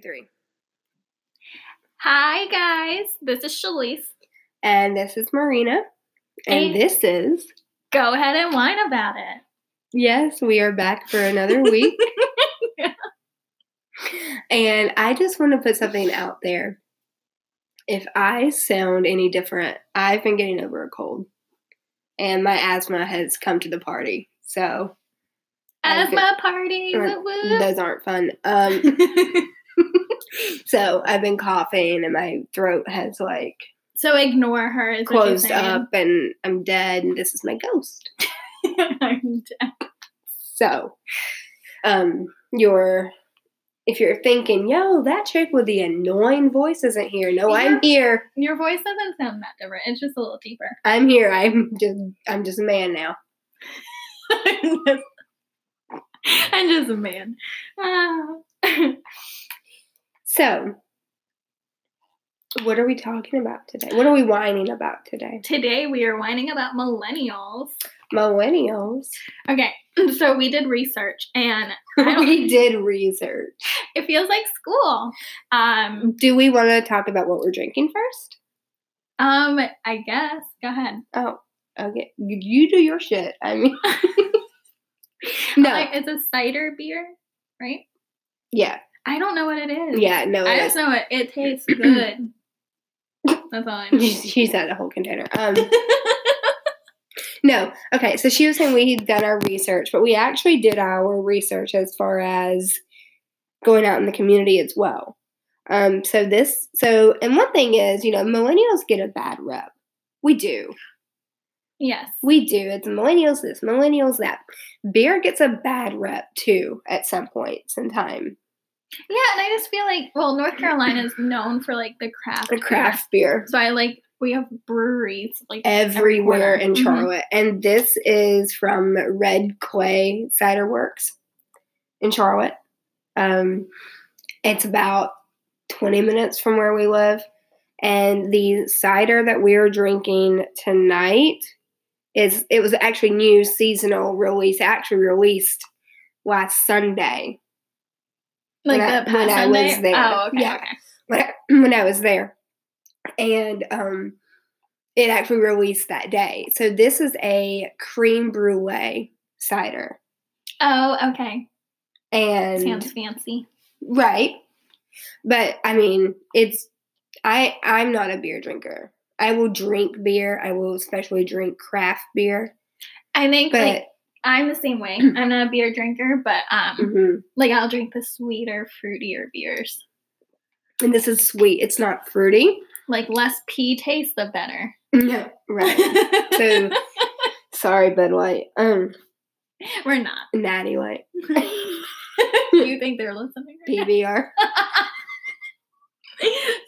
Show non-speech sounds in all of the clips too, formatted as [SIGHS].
Three. Hi guys, this is Shelise. And this is Marina. And this is, Go ahead and whine about it. yes, we are back for another week. [LAUGHS] and I just want to put something out there. If I sound any different, I've been getting over a cold. And my asthma has come to the party. So Asthma woo. those aren't fun. Um, [LAUGHS] [LAUGHS] so I've been coughing and my throat has like so ignore her. Is closed up and I'm dead and this is my ghost. [LAUGHS] I'm dead. So, um, you're if you're thinking, yo, that chick with the annoying voice isn't here. No, I'm here. Your voice doesn't sound that different. It's just a little deeper. [LAUGHS] I'm here. I'm just I'm just a man now. I'm just, I'm just a man. Ah. So, what are we talking about today? What are we whining about today? Today we are whining about millennials. Millennials. Okay, [CLEARS THROAT] so we did research and [LAUGHS] we [LAUGHS] did research. it feels like school. Um, Do we want to talk about what we're drinking first? um, I guess. Go ahead. Oh, okay. You do your shit. I mean, [LAUGHS] no. Like it's a cider beer, right? yeah. I don't know what it is. Yeah. No. I just know it. It tastes [CLEARS THROAT] good. That's all I know. She said a whole container. Um, no. Okay. So she was saying we had done our research, but we actually did our research as far as going out in the community as well. Um, so this, so, and one thing is, you know, millennials get a bad rep. We do. yes. We do. It's millennials this, millennials that. Beer gets a bad rep too at some points in time. Yeah, and I just feel like well, North Carolina is known for like the craft. The beer. craft beer. So I like we have breweries like everywhere in Mhm. Charlotte. And this is from Red Clay Cider Works in Charlotte. Um, it's about 20 minutes from where we live. And the cider that we're drinking tonight is it was actually new seasonal release, actually released last Sunday like when I- when I was there. Oh, okay, Yeah. okay. when I, when I was there. And um it actually released that day. So this is a cream brulee cider. Oh, okay. And Sounds fancy. right. But I mean, it's I I'm not a beer drinker. I will drink beer. I will especially drink craft beer. I think But like I'm the same way. [CLEARS THROAT] I'm not a beer drinker, but um mhm. like I'll drink the sweeter, fruitier beers. and this is sweet. It's not fruity. Like less pea taste, the better. No, right. So [LAUGHS] sorry, Bud Light. Um, We're not. Natty Light. Do [LAUGHS] [LAUGHS] you think they're listening? Right PBR.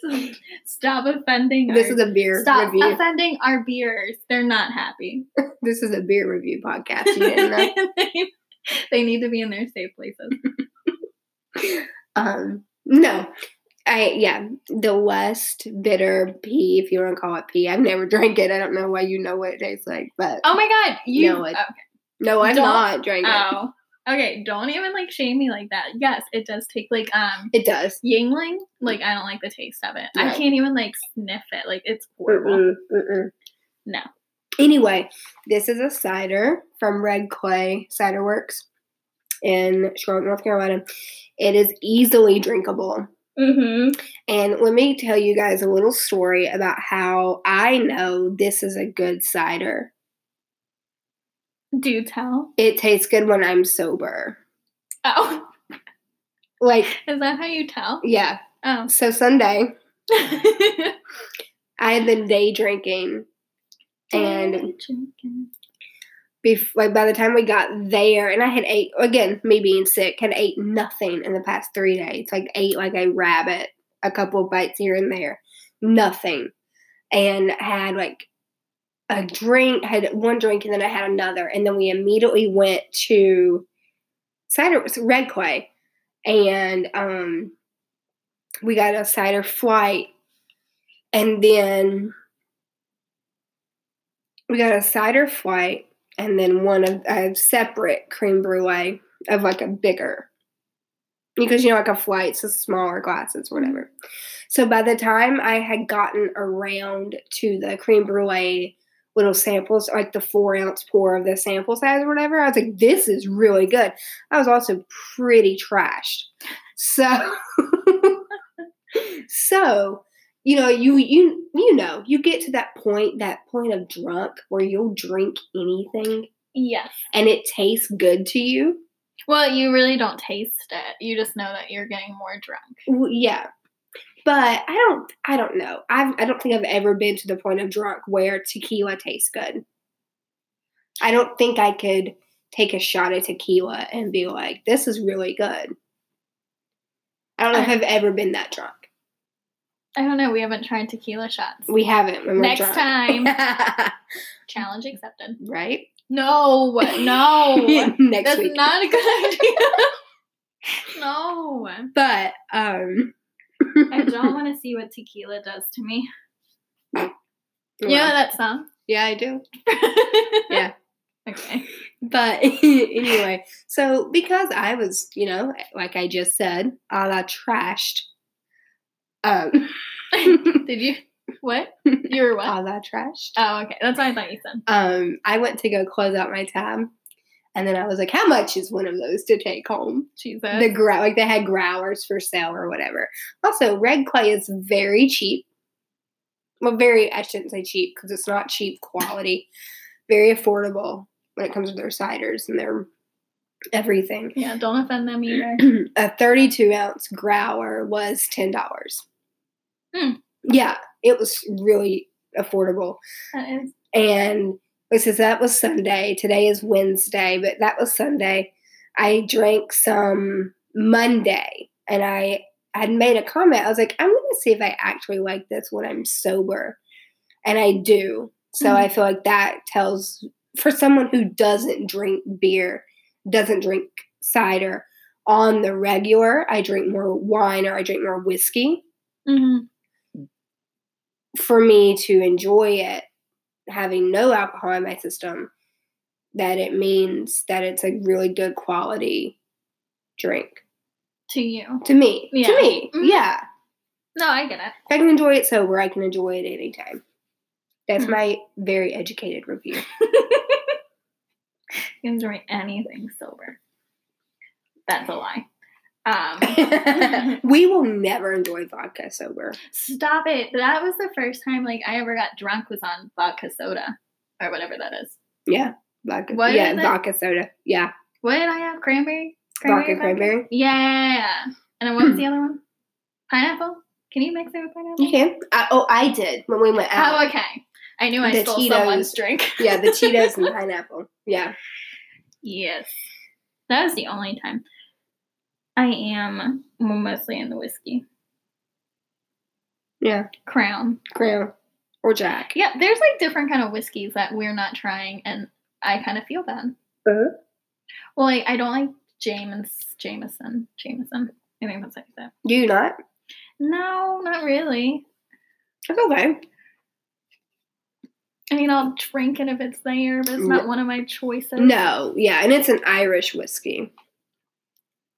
[LAUGHS] Stop offending. This our, is a beer stop review. offending our beers. They're not happy. [LAUGHS] This is a beer review podcast. They, [LAUGHS] they need to be in their safe places. um, no, I yeah, the West bitter pea, if you want to call it pea. I've never drank it. I don't know why you know what it tastes like, but Oh my god, you. No, it- okay. no, I've don't- not drank it. Okay. Don't even like shame me like that. Yes, it does take like um It does. Yuengling. Like I don't like the taste of it. I can't even like sniff it. Like it's horrible. Mm-mm, mm-mm. No. Anyway, this is a cider from Red Clay Cider Works in Charlotte, North Carolina. It is easily drinkable. Mm-hmm. And let me tell you guys a little story about how I know this is a good cider. Do tell. It tastes good when I'm sober. Oh, Like, is that how you tell? yeah. Oh. So Sunday, [LAUGHS] I had been day drinking, and bef- like by the time we got there, and I had ate again, me being sick, had ate nothing in the past three days. Like ate like a rabbit, a couple of bites here and there, nothing, and had like a drink, had one drink, and then I had another, and then we immediately went to cider red clay, and um, we got a cider flight, and then we got a cider flight and then one of a separate cream brulee of like a bigger because you know like a flight, so smaller glasses, whatever. So by the time I had gotten around to the cream brulee little samples, like the four ounce pour of the sample size or whatever, I was like, this is really good. I was also pretty trashed. So [LAUGHS] so you know you you you know you get to that point that point of drunk where you'll drink anything Yes. and it tastes good to you Well, you really don't taste it. You just know that you're getting more drunk. Well, yeah but i don't i don't know I've, i don't think i've ever been to the point of drunk where tequila tastes good i don't think i could take a shot of tequila and be like this is really good i don't know if i've ever been that drunk I don't know. We haven't tried tequila shots. we haven't Next drunk. time. [LAUGHS] Challenge accepted. right No, no. [LAUGHS] next That's week not a good [LAUGHS] idea. no. but um I [LAUGHS] don't want to see what tequila does to me. You know that song? yeah i do [LAUGHS] Yeah. Okay. But [LAUGHS] anyway, so because I was, you know, like I just said, a la trashed. Um, Did you? What? You were a what? la trashed. Oh, okay. That's what I thought you said. Um, I went to go close out my tab, and then I was like, "How much is one of those to take home?" Jesus. The grow, like they had growlers for sale or whatever. Also, red clay is very cheap. Well, very I shouldn't say cheap because it's not cheap quality. Very affordable when it comes to their ciders and their everything. yeah, don't offend them [CLEARS THROAT] either. a 32 ounce grower was $10. Hmm. Yeah, it was really affordable. That is. And is that was Sunday. Today is Wednesday, but that was Sunday. I drank some Monday and I had made a comment. I was like, I'm going to see if I actually like this when I'm sober. And I do. So Mhm. I feel like that tells for someone who doesn't drink beer, doesn't drink cider on the regular, I drink more wine or I drink more whiskey. hmm For me to enjoy it, having no alcohol in my system, that it means that it's a really good quality drink. To you. To me. Yeah. To me. Mhm. Yeah. No, I get it. If I can enjoy it sober, I can enjoy it anytime. That's Hmm. my very educated review. [LAUGHS] You can drink anything sober. That's a lie. Um, [LAUGHS] we will never enjoy vodka sober. stop it. That was the first time like I ever got drunk was on vodka soda or whatever that is. Yeah. Vodka. What yeah, is it? vodka soda. Yeah. What did I have? Cranberry? Vodka cranberry. Yeah. And then what was [CLEARS THROAT] the other one? Pineapple? Can you mix it with pineapple? You can. I, oh, I did when we went out. Oh, okay. I knew I The stole Tito's. someone's drink. Yeah, the Tito's and [LAUGHS] pineapple. Yeah. Yes. That was the only time. I am mostly in the whiskey. Yeah. Crown. Crown or Jack. Yeah, there's like different kind of whiskeys that we're not trying, and I kind of feel bad. Uh-huh. Well, like I don't like James Jameson. Jameson. I think that's how you say it. Do you not? No, not really. It's okay. I mean, I'll drink it if it's there, but it's not one of my choices. No, yeah, and it's an Irish whiskey.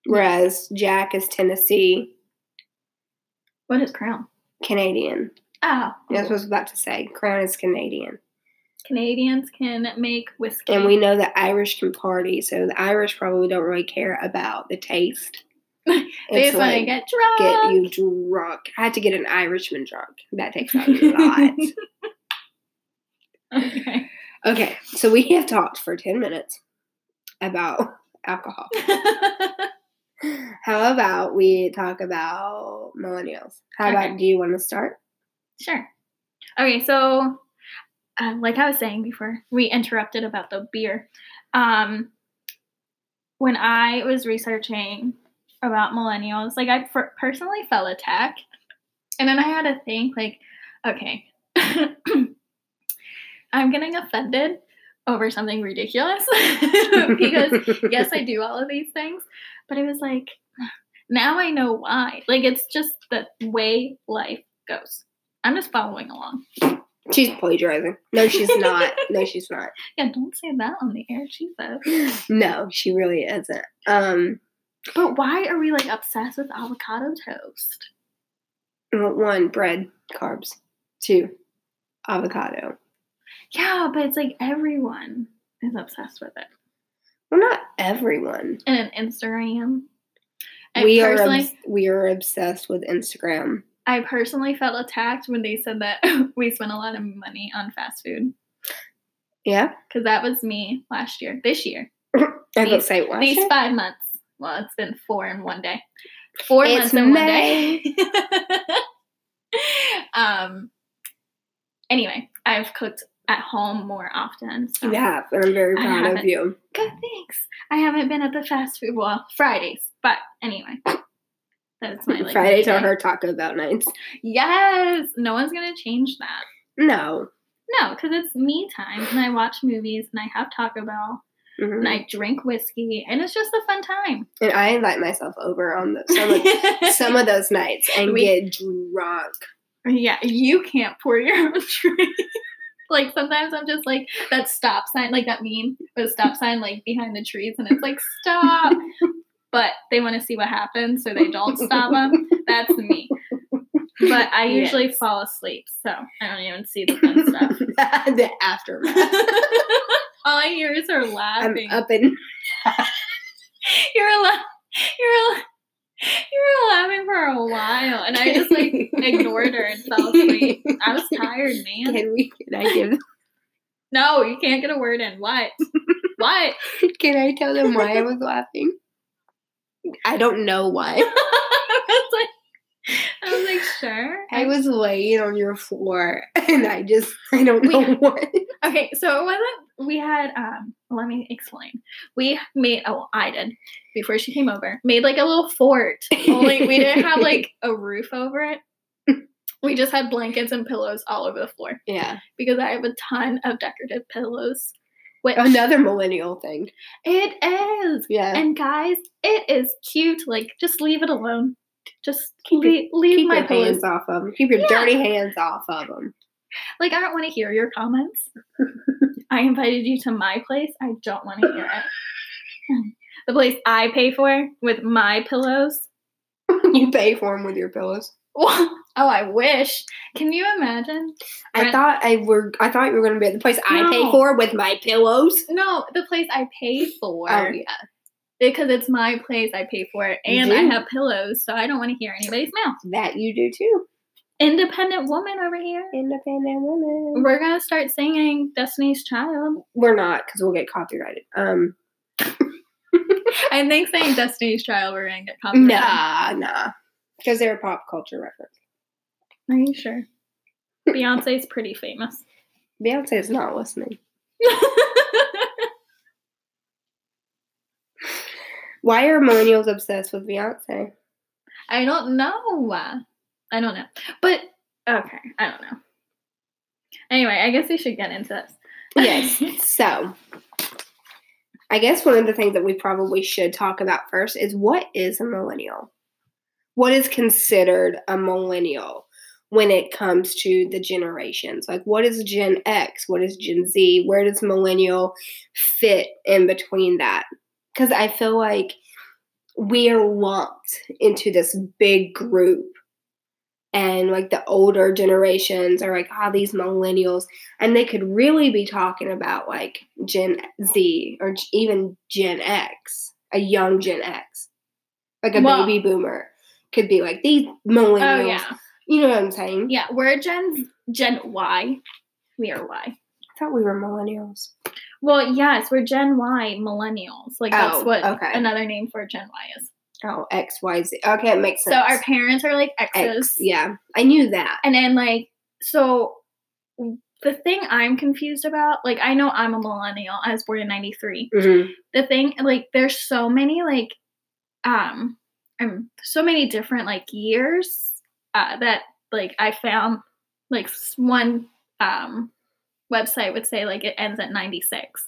Whereas Jack is Tennessee What is Crown? Canadian. Oh, That's what I was about to say. Crown is Canadian. Canadians can make whiskey. And we know that Irish can party, so the Irish probably don't really care about the taste. [LAUGHS] they It's just want to like, get drunk. get you drunk. I had to get an Irishman drunk. That takes a [LAUGHS] lot. okay. okay, so we have talked for 10 minutes about alcohol. [LAUGHS] How about we talk about millennials? How Okay. about, do you want to start? Sure. Okay, so uh, like I was saying before, we interrupted about the beer. Um, when I was researching about millennials, like I per- personally felt attacked, and then I had to think, like, okay, [COUGHS] I'm getting offended over something ridiculous [LAUGHS] because yes, I do all of these things, but it was like [SIGHS] now I know why. Like it's just the way life goes. I'm just following along. She's plagiarizing. No, she's [LAUGHS] not. no, she's not. Yeah, don't say that on the air, Jesus. [GASPS] No, she really isn't. Um, But why are we like obsessed with avocado toast? One, bread, carbs. Two, avocado. Yeah, but it's like everyone is obsessed with it. Well, not everyone. And an Instagram. I we are obs- we are obsessed with Instagram. I personally felt attacked when they said that [LAUGHS] we spent a lot of money on fast food Yeah, because that was me last year. This year, [LAUGHS] I These- say last these year. five months. Well, it's been four in one day. Four It's months in one day. [LAUGHS] um. Anyway, I've cooked at home more often. So. And I'm very proud of you. Good, thanks. I haven't been at the fast food. Well, Fridays, but anyway, that's my [LAUGHS] like. Fridays are her Taco Bell nights. Yes, no one's gonna change that. No. No, because it's me time, and I watch movies, and I have Taco Bell, Mhm. and I drink whiskey, and it's just a fun time. And I invite myself over on the, some of [LAUGHS] some of those nights and We- get drunk. yeah, you can't pour your own drink. Like sometimes I'm just like that stop sign, like that meme with a stop sign like behind the trees, and it's like stop, but they want to see what happens, so they don't stop them. That's me. But I usually Yes. fall asleep, so I don't even see the fun stuff. [LAUGHS] the aftermath. [LAUGHS] All I hear is her I'm laughing. up and [LAUGHS] You're la- you're la- you were laughing for a while, and I just like ignored her and fell asleep. I was tired, [LAUGHS] man. Can we? Can I give? [LAUGHS] No, you can't get a word in. What? what? [LAUGHS] Can I tell them why I was laughing? I don't know why. I was like, [LAUGHS] I was like, sure. I was laying on your floor, [LAUGHS] and I just I don't know We- what. Okay, so it wasn't. We had. Um, let me explain. We made. Oh, I did before she came over. Made like a little fort. Only we didn't have like [LAUGHS] a roof over it. We just had blankets and pillows all over the floor Yeah, because I have a ton of decorative pillows. Which another millennial thing. it is. Yeah, And guys, it is cute. Like, just leave it alone. Just Keep your- leave, keep my your hands off of them. Keep your Yeah. dirty hands off of them. Like, I don't want to hear your comments. [LAUGHS] I invited you to my place. I don't want to hear it. [LAUGHS] The place I pay for with my pillows. [LAUGHS] you pay for them with your pillows. oh, I wish. Can you imagine? I Rent- thought I were. I thought you were going to be at the place I pay for with my pillows. No, the place I pay for. Oh yeah, Because it's my place I pay for it. And I have pillows, so I don't want to hear anybody's mouth. that you do too. Independent woman over here. Independent woman. We're gonna start singing Destiny's Child. We're not because we'll get copyrighted. Um, [LAUGHS] I think saying Destiny's Child, we're gonna get copyrighted. nah, nah, because they're a pop culture reference. Are you sure? Beyonce's pretty famous. Beyonce is not listening. [LAUGHS] Why are millennials obsessed with Beyonce? I don't know. I don't know. But okay, I don't know. Anyway, I guess we should get into this. Yes. [LAUGHS] so, I guess one of the things that we probably should talk about first is what is a millennial? What is considered a millennial when it comes to the generations? Like, what is Gen X? What is Gen Z? Where does millennial fit in between that? Because I feel like we are lumped into this big group. And like the older generations are like, ah, these millennials and they could really be talking about like Gen Z or even Gen X, a young Gen X, like a Well- baby boomer could be like these millennials. Oh yeah, You know what I'm saying? yeah. We're Gen Gen Y. We are Y. I thought we were millennials. Well, yes, we're Gen Y millennials. Like that's Oh, what okay. another name for Gen Y is. Oh, X, Y, Z. Okay, it makes sense. So our parents are like X's. X, yeah, I knew that. And then like so the thing I'm confused about, like I know I'm a millennial, I was born in ninety three. Mhm. The thing like there's so many like um um so many different like years uh that like I found like one um website would say like it ends at 96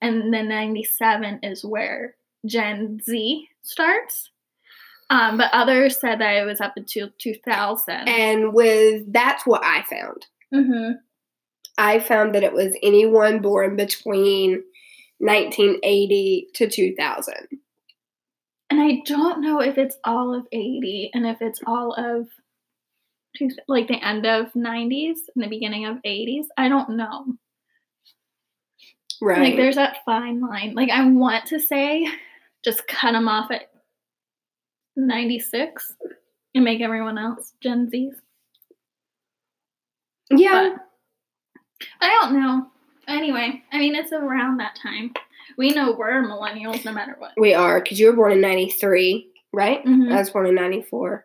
and then 97 is where gen z starts um but others said that it was up until 2000 And with that's what I found. hmm I found that it was anyone born between 1980 to 2000. and I don't know if it's all of 80 and if it's all of two- like the end of 90s and the beginning of 80s. I don't know. Right. Like there's that fine line. Like I want to say just cut them off at 96 and make everyone else Gen Zs. yeah. But I don't know. Anyway, I mean it's around that time. We know we're millennials no matter what. we are because you were born in '93, right? Mhm. I was born in '94.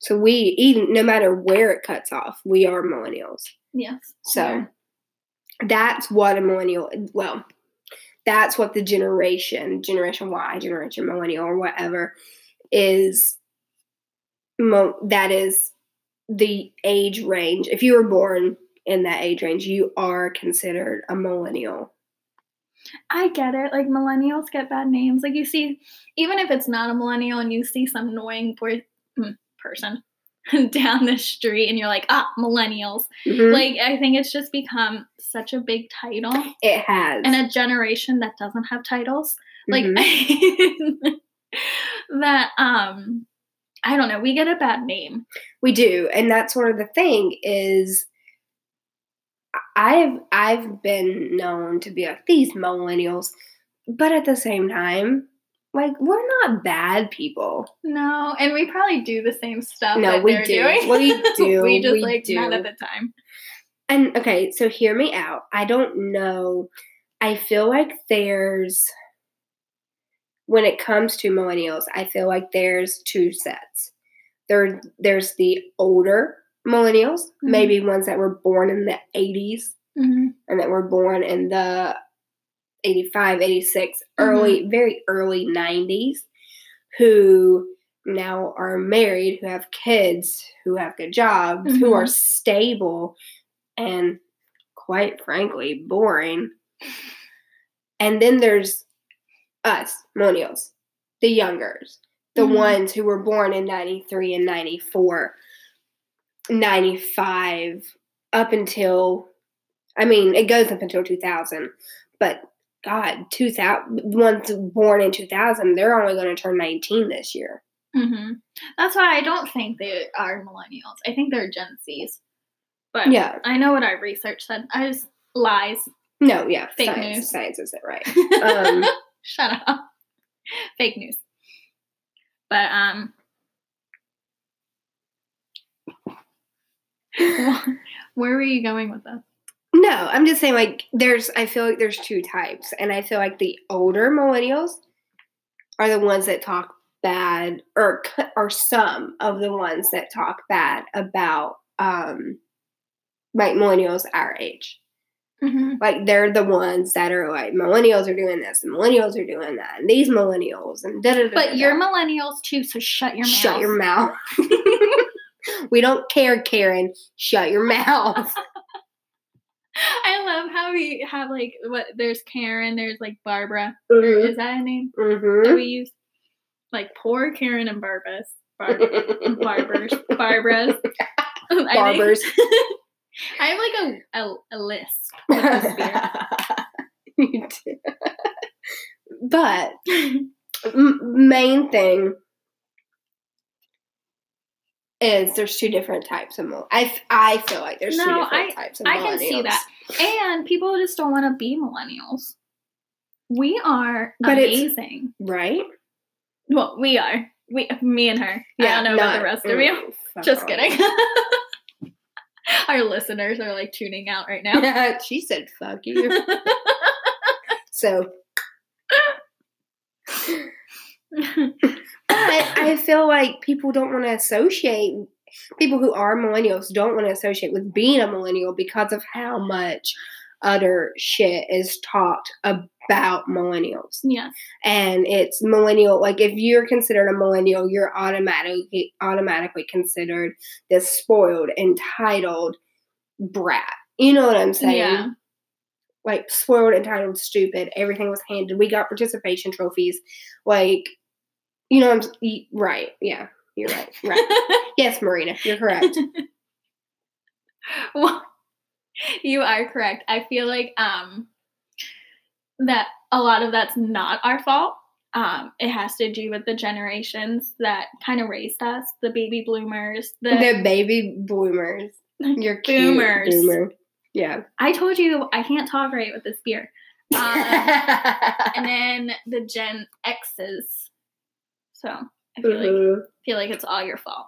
So we even no matter where it cuts off, we are millennials. Yes. So Yeah. that's what a millennial. Well, that's what the generation, Generation Y, Generation Millennial, or whatever, is. Mo- that is the age range. If you were born in that age range, you are considered a millennial. I get it. Like millennials get bad names. Like you see, even if it's not a millennial and you see some annoying boy, person [LAUGHS] down the street and you're like, ah, millennials. Mhm. Like I think it's just become such a big title it has. and a generation that doesn't have titles. Like Mhm. [LAUGHS] that um I don't know, we get a bad name. We do, and that's sort of the thing is I've I've been known to be like these millennials, but at the same time, like we're not bad people. No, and we probably do the same stuff. No, that we they're do. Doing. We [LAUGHS] do. we just We like none do. of the time. And okay, so hear me out. I don't know. I feel like there's when it comes to millennials, I feel like there's two sets. There there's the older millennials, Mhm. maybe ones that were born in the 80s Mm-hmm. and that were born in the 85, 86, early, very early 90s, who now are married, who have kids, who have good jobs, who are stable, and quite frankly, boring. And then there's us, millennials, the youngers, the Mhm. ones who were born in 93 and 94, 95, up until, I mean, it goes up until 2000, but God, 2000, ones born in 2000, they're only going to turn 19 this year. hmm That's why I don't think they are millennials. I think they're Gen Zs. But Yeah. I know what our research said. I just lies. No, yeah. Fake science, news. Science is it right. [LAUGHS] Um, Shut up. Fake news. But um [LAUGHS] where were you going with this? No, I'm just saying like there's I feel like there's two types and I feel like the older millennials are the ones that talk bad or are some of the ones that talk bad about um like millennials our age. Mm-hmm. Like they're the ones that are like millennials are doing this and millennials are doing that and these millennials and da da da. But you're millennials too, so shut your mouth. shut your mouth. [LAUGHS] we don't care, Karen. Shut your mouth. [LAUGHS] [LAUGHS] I love how we have like what there's Karen, there's like Barbara. Or Mhm. Is that a name that Mhm. we use? Like poor Karen and Barbas. Bar- [LAUGHS] barbers. Barbaras. [LAUGHS] I Barbers. I have like a, a, a list. with this beer. You do. but m- main thing is there's two different types of mil- I, I feel like there's two No, different types of millennials. I can see that. And people just don't want to be millennials. We are But amazing. right? Well, we are. We, me and her. Yeah, I don't know about the rest of you. Just off. kidding. [LAUGHS] Our listeners are like tuning out right now. she said fuck you. [LAUGHS] so [LAUGHS] I, I feel like people don't want to associate people who are millennials don't want to associate with being a millennial because of how much utter shit is talked about millennials. Yeah. And it's millennial like if you're considered a millennial, you're automatically automatically considered this spoiled, entitled brat. You know what I'm saying? Yeah. like spoiled, entitled, stupid. Everything was handed. We got participation trophies. Like, you know, I'm right. Yeah, you're right. [LAUGHS] Right. yes, Marina, you're correct. [LAUGHS] well, you are correct. I feel like um that a lot of that's not our fault. um, it has to do with the generations that kind of raised us, the baby bloomers, the, The baby boomers. [LAUGHS] You're cute, Boomers. Boomer. Yeah. I told you I can't right with this beer. Um, and then the Gen X's. So I feel like Mhm. feel like it's all your fault,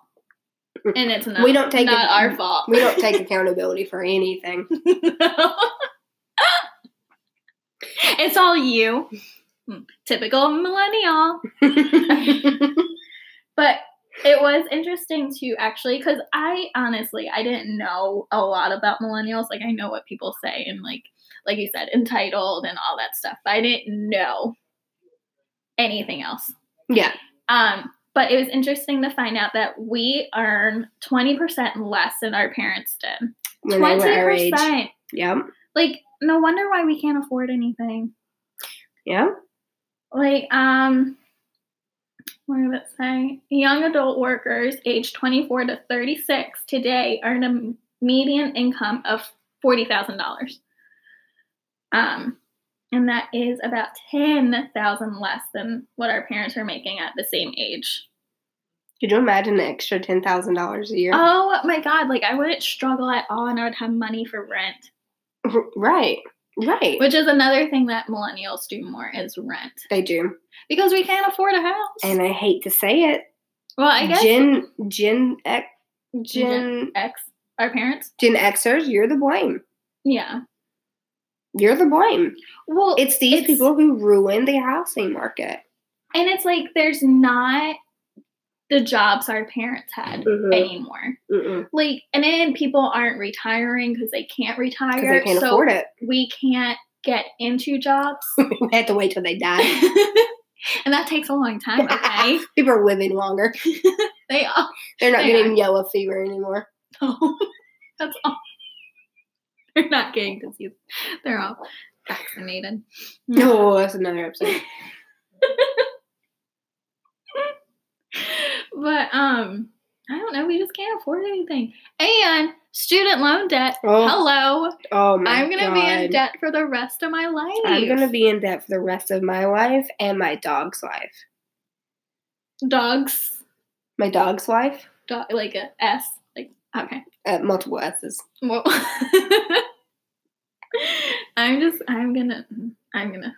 and it's not. We don't take not it- our fault. we don't take [LAUGHS] accountability for anything. [LAUGHS] it's all you. Hmm, Typical millennial. [LAUGHS] But it was interesting to actually, because I honestly I didn't know a lot about millennials. Like I know what people say and like like you said, entitled and all that stuff. But I didn't know anything else. yeah. Um, but it was interesting to find out that we earn twenty percent less than our parents did. When they were our age. percent. Yep. Like no wonder why we can't afford anything. Yeah. like um what did it say young adult workers aged 24 to 36 today earn a median income of $40000 um and that is about 10000 less than what our parents were making at the same age Could you imagine an extra ten thousand dollars a year? oh my god like i wouldn't struggle at all and i would have money for rent right. Right. which is another thing that millennials do more is rent they do. because we can't afford a house And I hate to say it. well i guess Gen Gen X Gen Gen X, our parents. Gen Xers, you're the blame. Yeah. You're the blame. Well, It's these It's- people who ruin the housing market. and it's like there's not the jobs our parents had Mhm. anymore. Mm-mm. Like, and then people aren't retiring because they can't retire. They can't so afford it. We can't get into jobs, [LAUGHS] we have to wait till they die. [LAUGHS] and that takes a long time. Okay, [LAUGHS] People are living longer. they all. They're not They getting yellow fever anymore. That's all. [LAUGHS] They're not getting disease. They're all vaccinated. No, that's another episode. [LAUGHS] but um i don't know we just can't afford anything and student loan debt Oh, hello oh my i'm gonna be in debt for the rest of my life I'm gonna be in debt for the rest of my life and my dog's life. dogs My dog's life? dog, like a s like okay Uh, multiple S's. well [LAUGHS] i'm just i'm gonna i'm gonna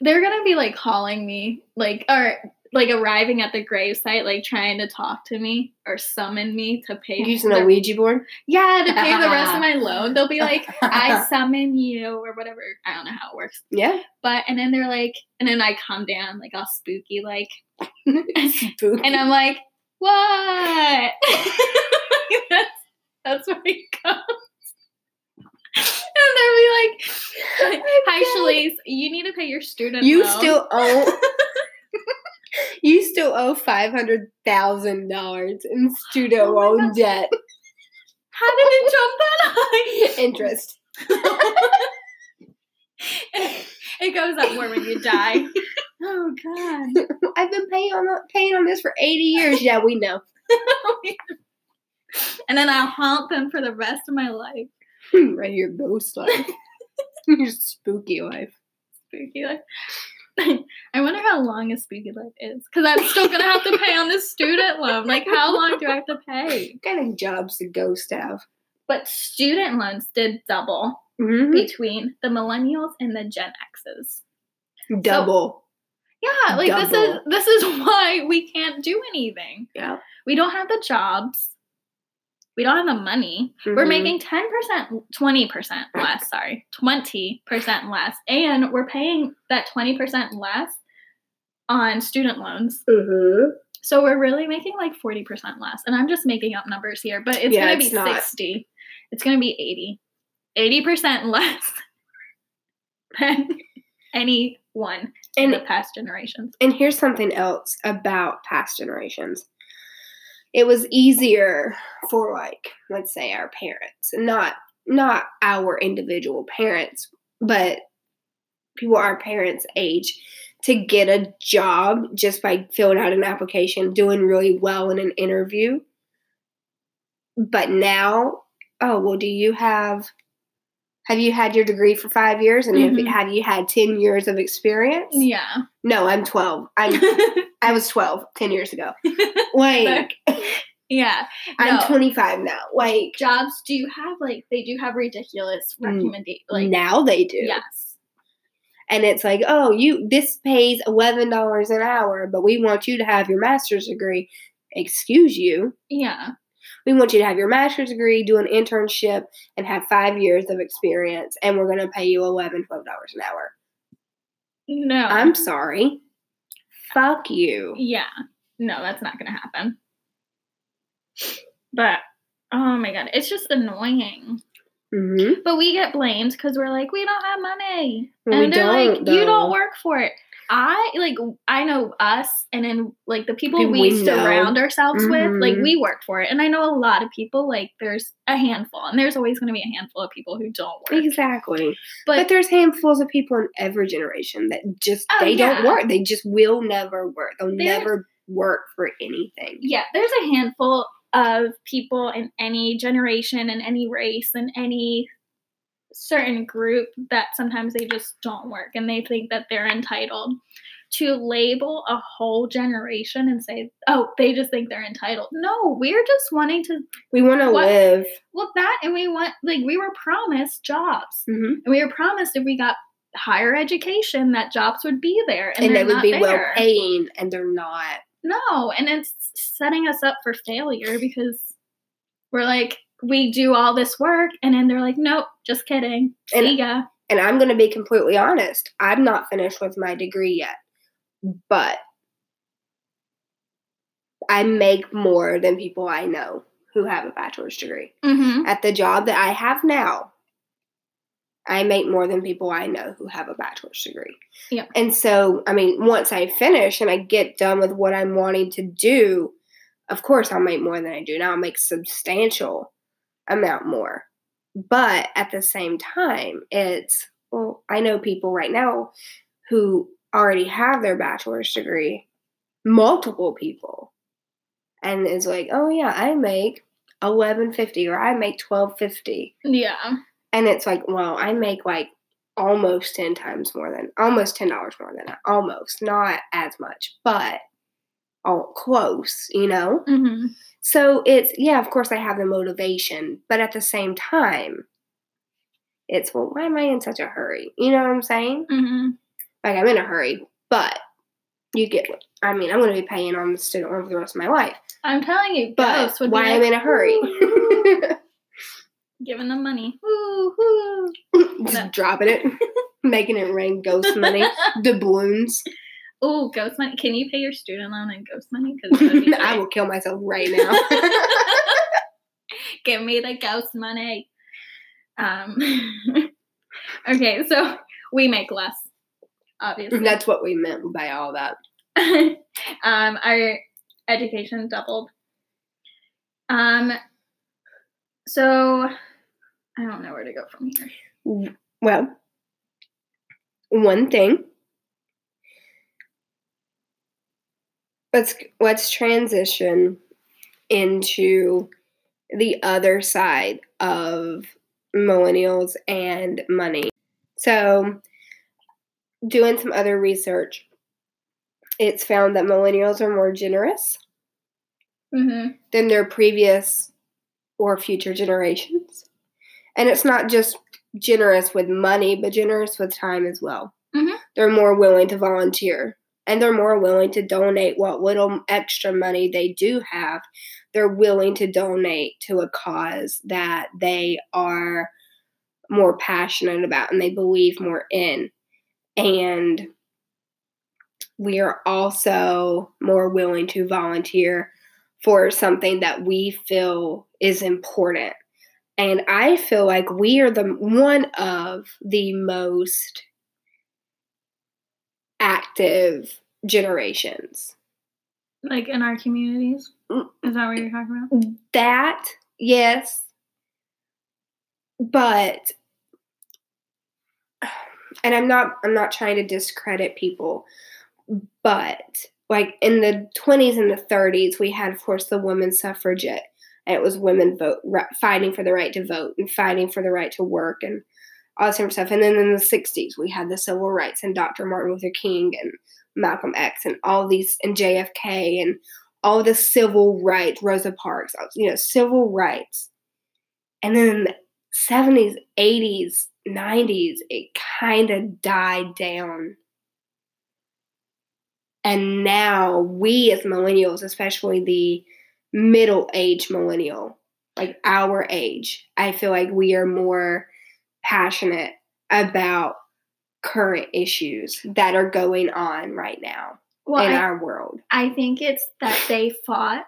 they're gonna be like calling me like or like arriving at the gravesite like trying to talk to me or summon me to pay Using the a Ouija board? Yeah, to pay the rest of [LAUGHS] my loan. They'll be like, I [LAUGHS] summon you or whatever. I don't know how it works. Yeah. But and then they're like, and then I come down like all spooky, like, [LAUGHS] Spooky. and I'm like, what? that's that's where it goes. And they'll be like, [LAUGHS] Hi, Shelise, you need to pay your student You loan. still owe [LAUGHS] [LAUGHS] You still owe five hundred thousand dollars in student Oh loan God. debt. How did it jump that high? Interest. it goes up more when you die. Oh God. I've been paying on paying on this for eighty years. Yeah, we know. and then I'll haunt them for the rest of my life. [LAUGHS] right, your ghost life. [LAUGHS] [LAUGHS] your spooky life. Spooky life. I wonder how long a spooky life is. Because I'm still gonna have to pay on this student loan. Like how long do I have to pay? What kind of jobs do ghosts have? But student loans did double Mm-hmm. between the millennials and the Gen X's. Double. Yeah, like this is this is why we can't do anything. yeah. We don't have the jobs. We don't have the money. We're Mhm. making 10%, 20% less, sorry, 20% less. And we're paying that 20% less on student loans. Mhm. So we're really making like 40% less. And I'm just making up numbers here, but it's Yeah, going to be not. 60. It's going to be 80. 80% [LAUGHS] less than anyone in the past generations. And here's something else about past generations. It was easier for like, let's say our parents, not not our individual parents, but people our parents' age to get a job just by filling out an application, doing really well in an interview. But now, oh, well, do you have Have you had your degree for five years, and Mhm. have, have you had ten years of experience? Yeah. No, I'm twelve. I'm [LAUGHS] I was 12 10 years ago. [LAUGHS] Like [LAUGHS] yeah. I'm No. 25 now. Like Jobs do have like they do have ridiculous Mm. recommendation like now they do. yes. And it's like, oh, you this pays eleven dollars an hour, but we want you to have your master's degree. Excuse you. Yeah. We want you to have your master's degree, do an internship, and have five years of experience, and we're gonna pay you $11, 12 dollars an hour. No. I'm sorry. Fuck you. Yeah. No, that's not gonna happen. But oh my god, it's just annoying. hmm But we get blamed because we're like, we don't have money. We and they're like, don't, you though. don't work for it. I like I know us and then like the people People we, we surround ourselves with, like Mhm. we work for it. And I know a lot of people, like there's a handful, and there's always gonna be a handful of people who don't work. Exactly. But, But, there's handfuls of people in every generation that just Oh, they don't work. They just will never work. They'll There's- never work for anything. yeah, there's a handful of people in any generation and any race and any certain group that sometimes they just don't work and they think that they're entitled to label a whole generation and say oh they just think they're entitled. No we're just wanting to We want to live. look that and we want like we were promised jobs. Hmm and we were promised if we got higher education that jobs would be there and, And, they're would be well paying, and they're not. No, and it's setting us up for failure because we're like, we do all this work, and then they're like, nope, just kidding. And- ya. And I'm going to be completely honest. I'm not finished with my degree yet, but I make more than people I know who have a bachelor's degree. Mm-hmm. At the job that I have now, I make more than people I know who have a bachelor's degree. Yep. And so, I mean, once I finish and I get done with what I'm wanting to do, of course I'll make more than I do now. I'll make substantial amount more. But at the same time, it's well, I know people right now who already have their bachelor's degree, multiple people. And it's like, oh yeah, I make eleven fifty or I make twelve fifty. Yeah. And it's like, well, I make like almost ten times more than almost ten dollars more than that. Almost. Not as much, but all close, you know? Mm-hmm. So it's yeah, of course I have the motivation, but at the same time, it's well, why am I in such a hurry? You know what I'm saying? Mm-hmm. Like I'm in a hurry, but you get what I mean, I'm gonna be paying on the student loan for the rest of my life. I'm telling you, But why be I'm like, in a hurry? Giving them money. Just dropping it, [LAUGHS] making it rain ghost money, [LAUGHS] doubloons. Oh, ghost money. Can you pay your student loan in ghost money? Because [LAUGHS] I will kill myself right now. [LAUGHS] Give me the ghost money. Um. [LAUGHS] okay, so we make less, obviously. That's what we meant by all that. um, our education doubled. Um, so I don't know where to go from here. Well, one thing. Let's let's transition into the other side of millennials and money. So, doing some other research, it's found that millennials are more generous Mm-hmm. than their previous or future generations. And it's not just generous with money, but generous with time as well. Mhm. They're more willing to volunteer and they're more willing to donate what little extra money they do have. They're willing to donate to a cause that they are more passionate about and they believe more in. And we are also more willing to volunteer for something that we feel is important. And I feel like we are the one of the most active generations. Like in our communities. Mm. Is that what you're talking about? That, yes. But [SIGHS] and I'm not I'm not trying to discredit people, but like in the 20s and the 30s, we had, of course, the women's suffragette, and it was women vote fighting for the right to vote and fighting for the right to work and all this different stuff. And then in the 60s, we had the civil rights and Dr. Martin Luther King and Malcolm X and all these, and JFK and all the civil rights, Rosa Parks, you know, civil rights. And then in the 70s, 80s, 90s, it kind of died down. And now we as millennials, especially the middle age millennial, like our age, I feel like we are more passionate about current issues that are going on right now well, in I, our world. I think it's that they fought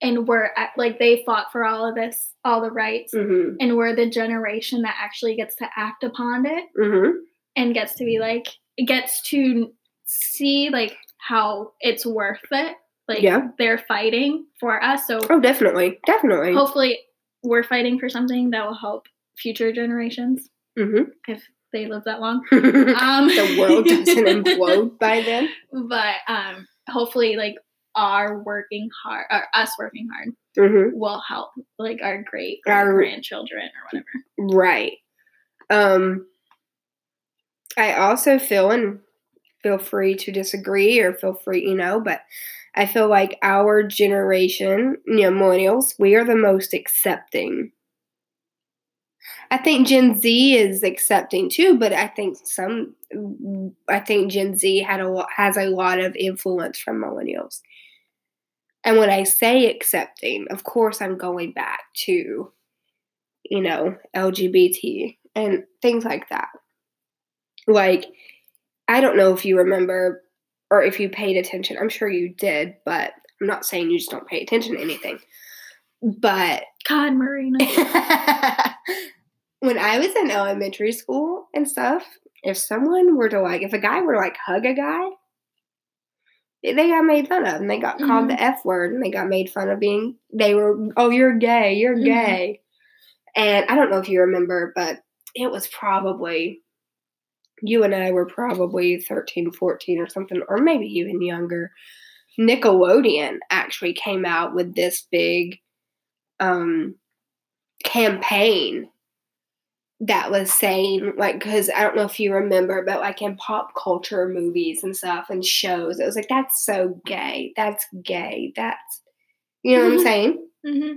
and we're at, like they fought for all of this, all the rights, mm-hmm. and we're the generation that actually gets to act upon it mm-hmm. and gets to be like, it gets to see like how it's worth it. Like yeah. they're fighting for us. So oh, definitely, definitely. Hopefully, we're fighting for something that will help future generations mm-hmm. if they live that long. [LAUGHS] um, the world doesn't [LAUGHS] implode by then. But um, hopefully, like our working hard, or us working hard, mm-hmm. will help like our great our grandchildren or whatever. Right. Um. I also feel and feel free to disagree or feel free, you know, but I feel like our generation, you know, millennials, we are the most accepting I think Gen Z is accepting too, but I think some, I think Gen Z had a has a lot of influence from millennials. And when I say accepting, of course, I'm going back to, you know, LGBT and things like that. Like, I don't know if you remember or if you paid attention. I'm sure you did, but I'm not saying you just don't pay attention to anything. But God, Marina. [LAUGHS] when I was in elementary school and stuff, if someone were to like, if a guy were to like hug a guy, they got made fun of and they got mm-hmm. called the F word and they got made fun of being, they were, oh, you're gay, you're mm-hmm. gay. And I don't know if you remember, but it was probably, you and I were probably 13, 14 or something, or maybe even younger. Nickelodeon actually came out with this big um, campaign that was saying like because i don't know if you remember but like in pop culture movies and stuff and shows it was like that's so gay that's gay that's you know mm-hmm. what i'm mm-hmm. saying mm-hmm.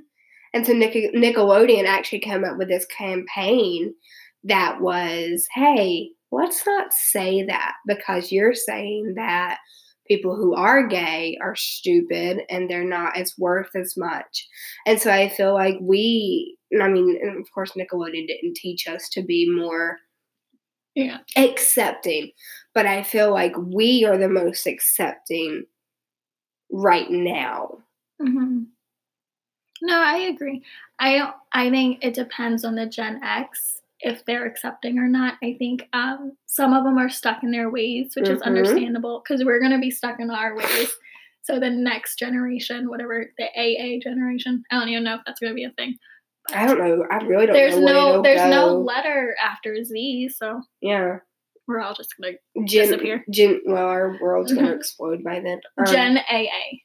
and so Nick- nickelodeon actually came up with this campaign that was hey let's not say that because you're saying that people who are gay are stupid and they're not as worth as much. And so I feel like we, I mean, of course, Nickelodeon didn't teach us to be more yeah. accepting, but I feel like we are the most accepting right now. Mm-hmm. No, I agree. I I think it depends on the Gen X if they're accepting or not. I think um, some of them are stuck in their ways, which mm-hmm. is understandable because we're going to be stuck in our ways. So the next generation, whatever the AA generation, I don't even know if that's going to be a thing. I don't know. I really don't there's know. no there's go. no letter after Z, so yeah, we're all just gonna Gen, disappear. Gen, well, our world's gonna [LAUGHS] explode by then. Um, Gen AA.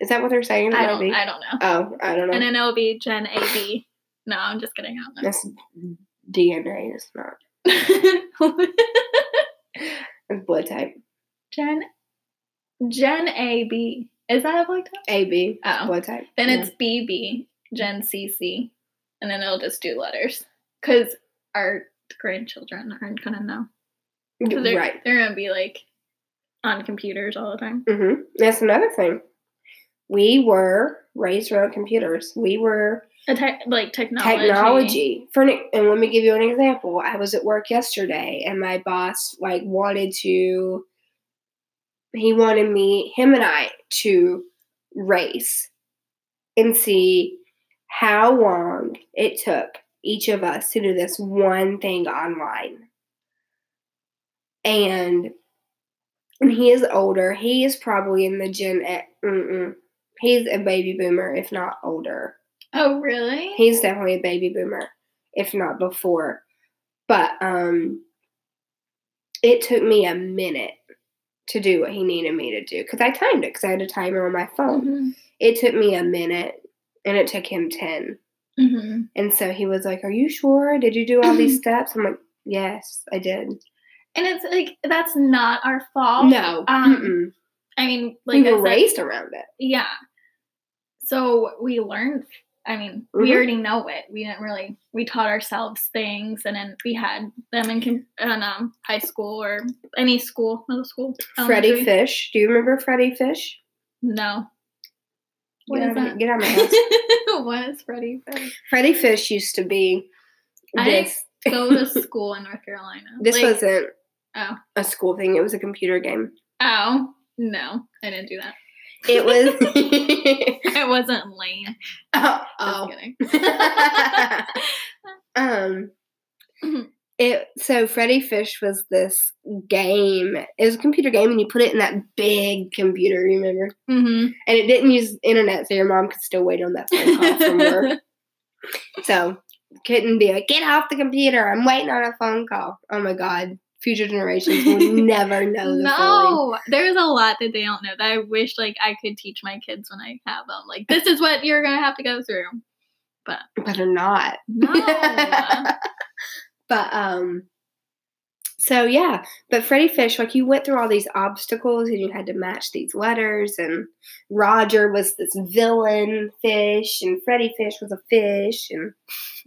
Is that what they're saying? I don't, I don't know. Oh, I don't know. And then it'll be Gen AB. No, I'm just kidding. I That's DNA is not. [LAUGHS] it's blood type. Gen Gen AB. Is that a blood type? AB. Oh. Blood type. Then yeah. it's BB, Gen CC. And then it'll just do letters. Because our grandchildren aren't to know. They're, right. They're to be like on computers all the time. Mm-hmm. That's another thing. We were raised around computers. We were te- like technology. Technology. For an, and let me give you an example. I was at work yesterday, and my boss like wanted to. He wanted me, him and I, to race and see how long it took each of us to do this one thing online. And, he is older. He is probably in the Gen X. He's a baby boomer, if not older. Oh, really? He's definitely a baby boomer, if not before. But um, it took me a minute to do what he needed me to do because I timed it because I had a timer on my phone. Mm-hmm. It took me a minute, and it took him 10 mm-hmm. And so he was like, "Are you sure? Did you do all these [CLEARS THROAT] steps?" I'm like, Yes, I did. And it's like that's not our fault. No. Um. I mean, like we were said, raised around it. Yeah. So we learned. I mean, Mhm. we already know it. We didn't really. We taught ourselves things, and then we had them in, in um, high school or any school, middle school. Freddy elementary. Fish. Do you remember Freddy Fish? No. What get, is out that? Of, get out of my house. [LAUGHS] what is Freddy Fish? Freddy Fish used to be I. Go to school in North Carolina. [LAUGHS] This Like- wasn't Oh. a school thing. It was a computer game. Oh no, I didn't do that. It was. [LAUGHS] It wasn't lame. oh. Just oh. kidding. um. It so Freddy Fish was this game. It was a computer game, and you put it in that big computer. Remember? hmm And it didn't use internet, so your mom could still wait on that phone call from work. [LAUGHS] So couldn't be like, get off the computer. I'm waiting on a phone call. Oh my god. Future generations will [LAUGHS] never know the feeling. No, there's a lot that they don't know that I wish like I could teach my kids when I have them. Like this is what you're gonna have to go through. But they're not. No. [LAUGHS] but um so yeah, but Freddy Fish, like you went through all these obstacles and you had to match these letters and Roger was this villain fish and Freddy Fish was a fish and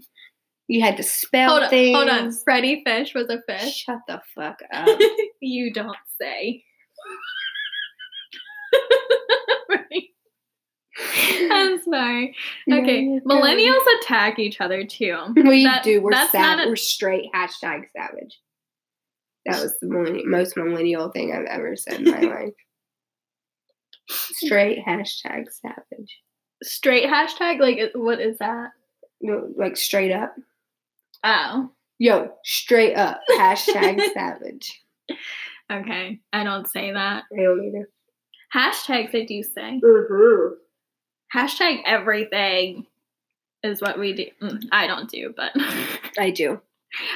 [LAUGHS] you had to spell hold on, things. hold on. Freddy Fish was a fish. Shut the fuck up. [LAUGHS] you don't say. [LAUGHS] I'm sorry. Okay, No, millennials attack each other too. We That- do. We're sad. a- We're straight. Hashtag savage. That was the millennial, most millennial thing I've ever said in my [LAUGHS] life. Straight hashtag savage. Straight hashtag. Like, what is that? No, like straight up. Oh, Yo, straight up. [LAUGHS] Hashtag savage. okay. I don't say that. I don't either. Hashtags I do say. Mm-hmm. Hashtag everything is what we do. Mm, I don't do, but [LAUGHS] I do.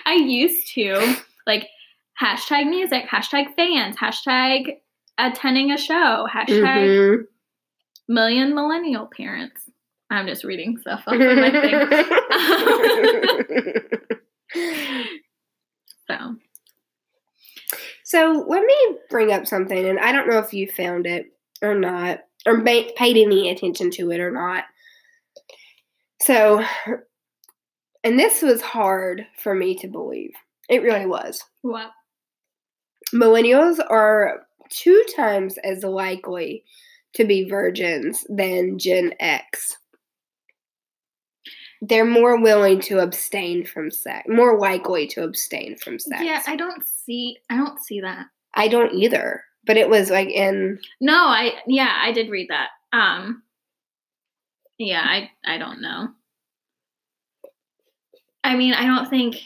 I used to like hashtag music, hashtag fans, hashtag attending a show, hashtag Mhm. million millennial parents. I'm just reading stuff off of my thing. [LAUGHS] So so let me bring up something, and I don't know if you found it or not, or ma- paid any attention to it or not. So, and this was hard for me to believe. It really was. what? Millennials are two times as likely to be virgins than Gen X. They're more willing to abstain from sex, more likely to abstain from sex. Yeah, I don't see. I don't see that. I don't either. But it was like in No, I yeah, I did read that. Um Yeah, I I don't know. I mean, I don't think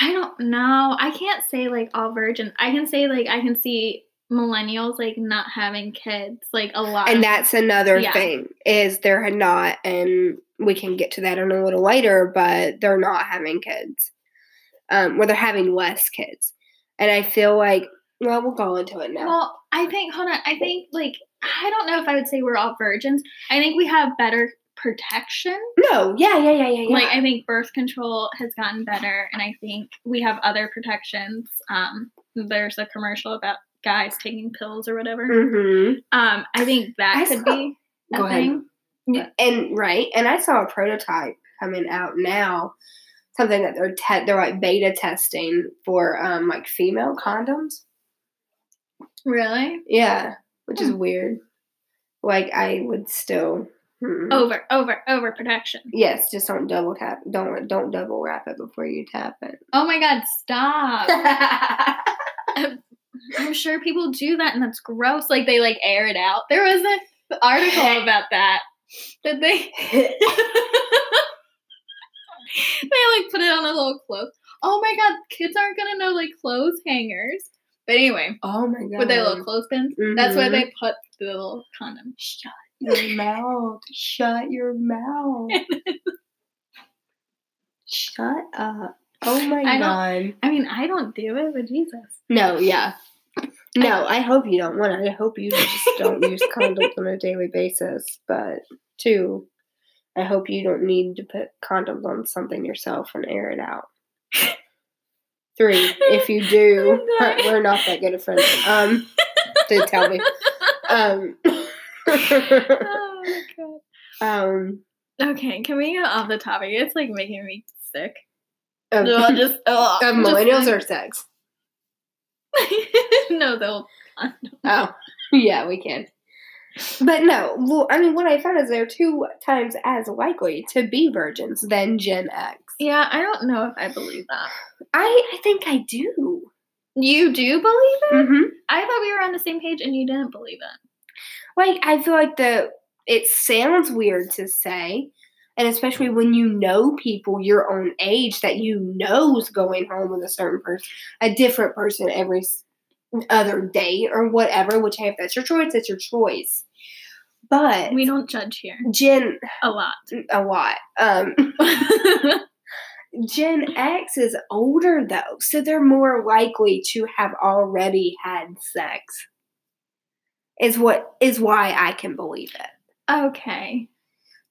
I don't know. I can't say like all virgin I can say like I can see millennials like not having kids like a lot. and of- that's another Yeah. thing is they're not and we can get to that in a little later, but they're not having kids. Um where they're having less kids. And I feel like well, we'll go into it now. Well, I think hold on. I think like I don't know if I would say we're all virgins. I think we have better protection. no, yeah, yeah, yeah, yeah, yeah. Like I think birth control has gotten better, and I think we have other protections. Um, there's a commercial about guys taking pills or whatever. hmm Um, I think that I could saw- be [LAUGHS] a Go ahead. And right, and I saw a prototype coming out now, something that they're te- they're like beta testing for um like female condoms. Really? Yeah, which is Hmm. weird. Like I would still. mm. Over, over, over protection. Yes, just don't double tap. Don't don't double wrap it before you tap it. Oh my God! Stop. [LAUGHS] I'm sure people do that, and that's gross. Like they like air it out. There was an article [LAUGHS] about that. That they [LAUGHS] they like put it on a little clothes. Oh my god, kids aren't gonna know like clothes hangers. But anyway, oh my god! with their little clothespins, that's where they mm-hmm. put the little condom. Shut your [LAUGHS] mouth. Shut your mouth. Shut up. Oh my I god. I mean, I don't do it, but Jesus. No, yeah. No, I hope you don't. want it. I hope you just don't use [LAUGHS] condoms on a daily basis. But two, I hope you don't need to put condoms on something yourself and air it out. [LAUGHS] Three. If you do, [LAUGHS] [LAUGHS] we're not that good of friends. Um, to tell me. Um, [LAUGHS] oh my god. um, Okay, can we get off the topic? It's like making me sick. No, just just millennials like- or sex? no, they'll. Oh, yeah, we can. But no, well, I mean, what I found is they're two times as likely to be virgins than Gen X. Yeah, I don't know if I believe that. I, I think I do. You do believe it? Mm-hmm. I thought we were on the same page and you didn't believe it. Like, I feel like the it sounds weird to say, and especially when you know people your own age that you know's going home with a certain person, a different person every other day or whatever. Which hey, if that's your choice, it's your choice. But We don't judge here Gen a lot. a lot. Um, [LAUGHS] Gen X is older though, so they're more likely to have already had sex. Is what is why I can believe it. okay.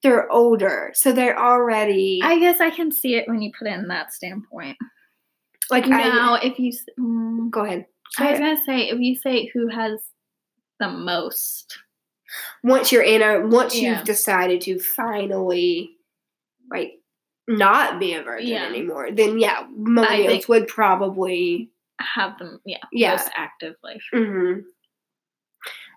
They're older, so they're already I guess I can see it when you put it in that standpoint. like Now, I, if you. mm, go ahead. I was going to say, if you say who has the most. Once you're in a once Yeah. you've decided to finally like not be a virgin Yeah. anymore, then yeah, millennials would probably have them, yeah, Yeah. most active life. hmm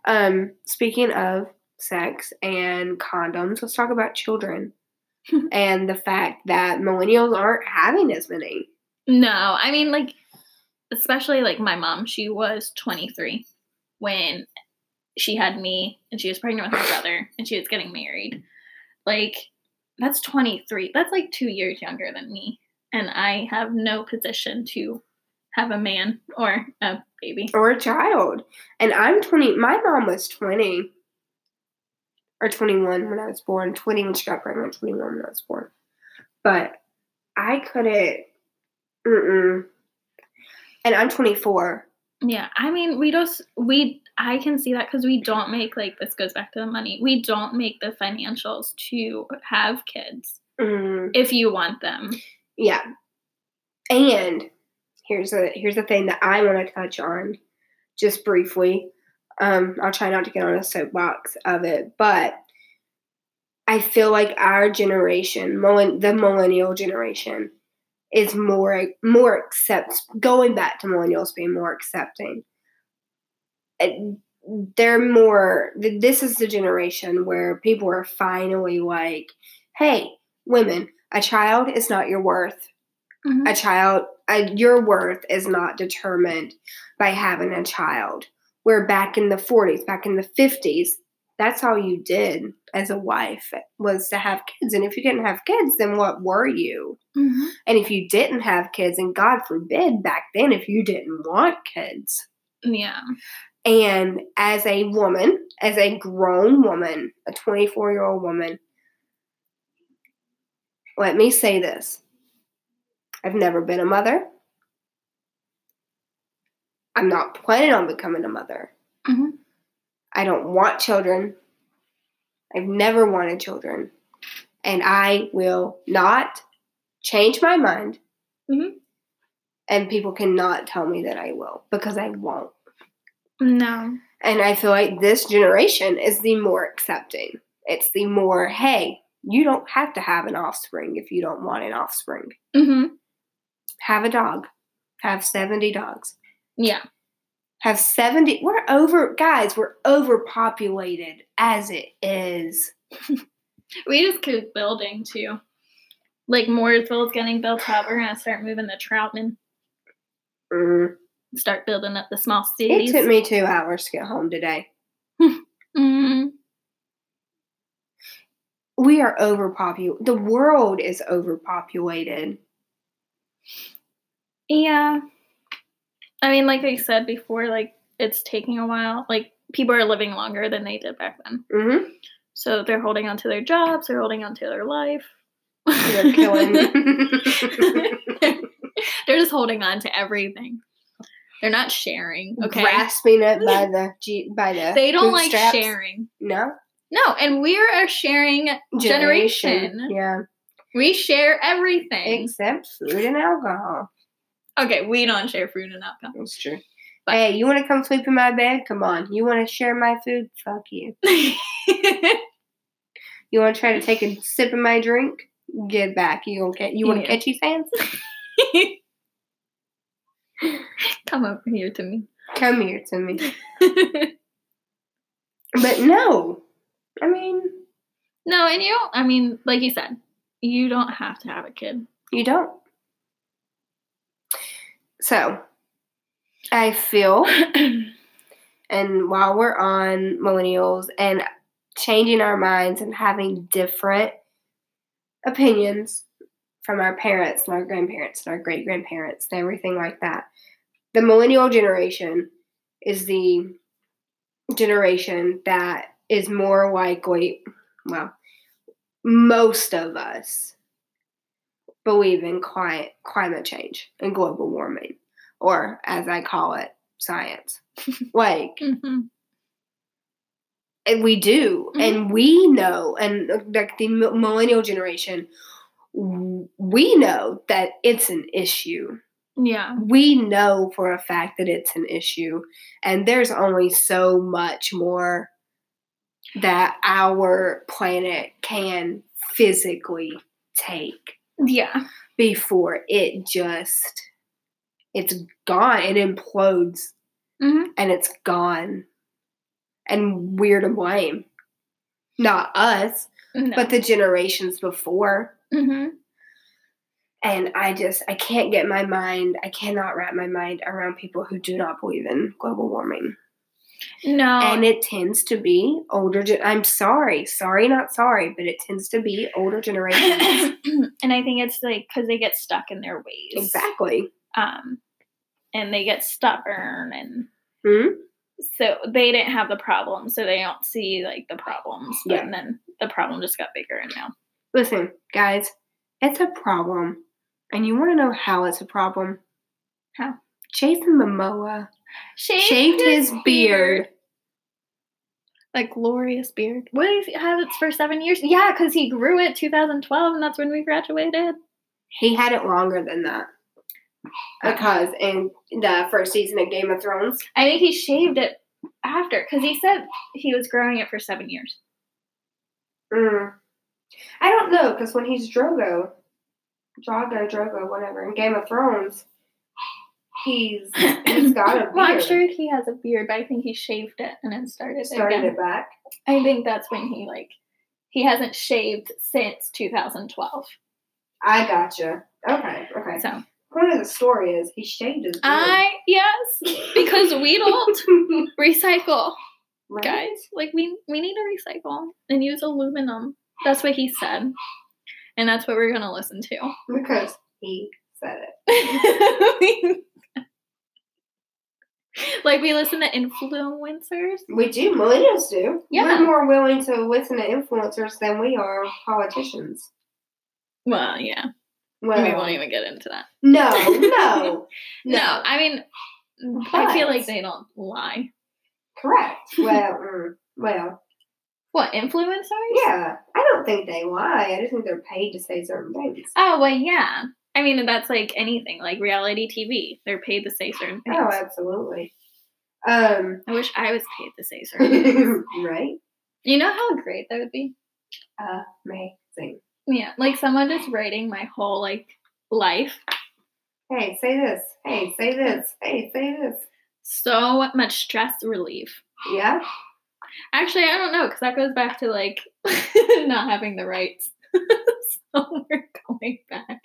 Um, speaking of sex and condoms, let's talk about children [LAUGHS] and the fact that millennials aren't having as many. No, I mean, like, especially like my mom, she was 23 when she had me and she was pregnant with my brother and she was getting married. Like, that's 23. That's like two years younger than me. And I have no position to have a man or a baby. Or a child. And I'm 20. My mom was 20 or 21 when I was born. 20 when she got pregnant, 21 when I was born. But I couldn't. Mm-mm. And I'm 24. Yeah, I mean, we just, we, I can see that because we don't make, like, this goes back to the money. We don't make the financials to have kids Mm. if you want them. Yeah. And here's a here's the thing that I want to touch on just briefly. Um, I'll try not to get on a soapbox of it, but I feel like our generation, millen- the millennial generation, is more more accept going back to millennials being more accepting. And They're more. This is the generation where people are finally like, "Hey, women, a child is not your worth Mhm. a child uh, your worth is not determined by having a child where back in the 40s back in the 50s that's all you did as a wife was to have kids and if you didn't have kids then what were you Mhm. and if you didn't have kids and god forbid back then if you didn't want kids Yeah. And as a woman as a grown woman a 24 year old woman let me say this I've never been a mother. I'm not planning on becoming a mother. Mhm. I don't want children. I've never wanted children. And I will not change my mind. Mhm. And people cannot tell me that I will because I won't. No. And I feel like this generation is the more accepting. It's the more, hey, you don't have to have an offspring if you don't want an offspring. hmm Have a dog. Have 70 dogs. Yeah. Have 70. We're over, guys, we're overpopulated as it is. [LAUGHS] We just keep building too. Like Mooresville's getting built up. We're gonna start moving the Troutman. Mm. Start building up the small cities. It took me two hours to get home today. [LAUGHS] Mhm. We are overpopulated. The world is overpopulated. Yeah. I mean, like I said before, like it's taking a while. Like people are living longer than they did back then. hmm So they're holding on to their jobs, they're holding on to their life. They're killing. [LAUGHS] they're just holding on to everything. They're not sharing. Okay. Grasping it by [LAUGHS] the by the. they don't like bootstraps. sharing. No No, and we're a sharing generation. Yeah, We share everything. except food and alcohol. Okay, we don't share food and alcohol. That's true. But hey, you want to come sleep in my bed? Come on. You want to share my food? Fuck you. [LAUGHS] You want to try to take a sip of my drink? Get back. You gonna get? You want to Yeah. catch these hands? [LAUGHS] Come over here to me. Come here to me. But no, I mean [LAUGHS] no, and you don't, I mean, like you said, you don't have to have a kid. you don't. So, I feel, [COUGHS] and while we're on millennials and changing our minds and having different opinions from our parents and our grandparents and our great grandparents and everything like that, the millennial generation is the generation that is more likely, well, most of us believe in climate, climate change and global warming, or as I call it, science. [LAUGHS] like, hmm and we do, and we know, and like the mi- millennial generation, we know that it's an issue. Yeah. We know for a fact that it's an issue, and there's only so much more that our planet can physically take Yeah. before it just it's gone. It implodes. Hmm and it's gone. And we're to blame. Not us No. but the generations before. Hmm and i just i can't get my mind i cannot wrap my mind around people who do not believe in global warming No. and it tends to be older gen- i'm sorry sorry not sorry but it tends to be older generations [LAUGHS] and I think it's like because they get stuck in their ways. exactly Um, and they get stubborn, and hmm so they didn't have the problem, so they don't see like the problems. But Yeah. then the problem just got bigger, and now. Listen, guys, it's a problem. And you want to know how it's a problem? How? Jason Momoa Shaved, shaved his beard. Like glorious beard. What did he have it for seven years? Yeah, because he grew it 2012, and that's when we graduated. He had it longer than that. Because in the first season of Game of Thrones, I think he shaved it after, because he said he was growing it for seven years. mm, I don't know, because when he's Drogo, Drogo, Drogo, whatever, in Game of Thrones, he's [COUGHS] he's got a beard. Well, I'm sure he has a beard, but I think he shaved it and then started, started again. it back. I think that's when he like he hasn't shaved since 2012. I gotcha. Okay, okay. So Point of the story is he shaved his beard. I yes, because we don't [LAUGHS] recycle, Right? guys. Like we we need to recycle and use aluminum. That's what he said, and that's what we're gonna listen to. Because he said it. [LAUGHS] like we listen to influencers. We do. Millennials do. Yeah. We're more willing to listen to influencers than we are politicians. Well, yeah, Well, we won't even get into that. no, no, [LAUGHS] no, No, I mean, I feel like they don't lie. Correct. Well, mm, well, What influencers? yeah. I don't think they lie. I just think they're paid to say certain things. Oh well, yeah. I mean, that's like anything, like reality TV. They're paid to say certain things. Oh, absolutely. Um, I wish I was paid to say certain [LAUGHS] things. right? You know how great that would be? Amazing. Yeah, like someone just writing my whole like life. Hey, say this. Hey, say this. Hey, say this. So much stress relief. Yeah. Actually, I don't know because that goes back to like [LAUGHS] not having the rights. [LAUGHS] so we're going back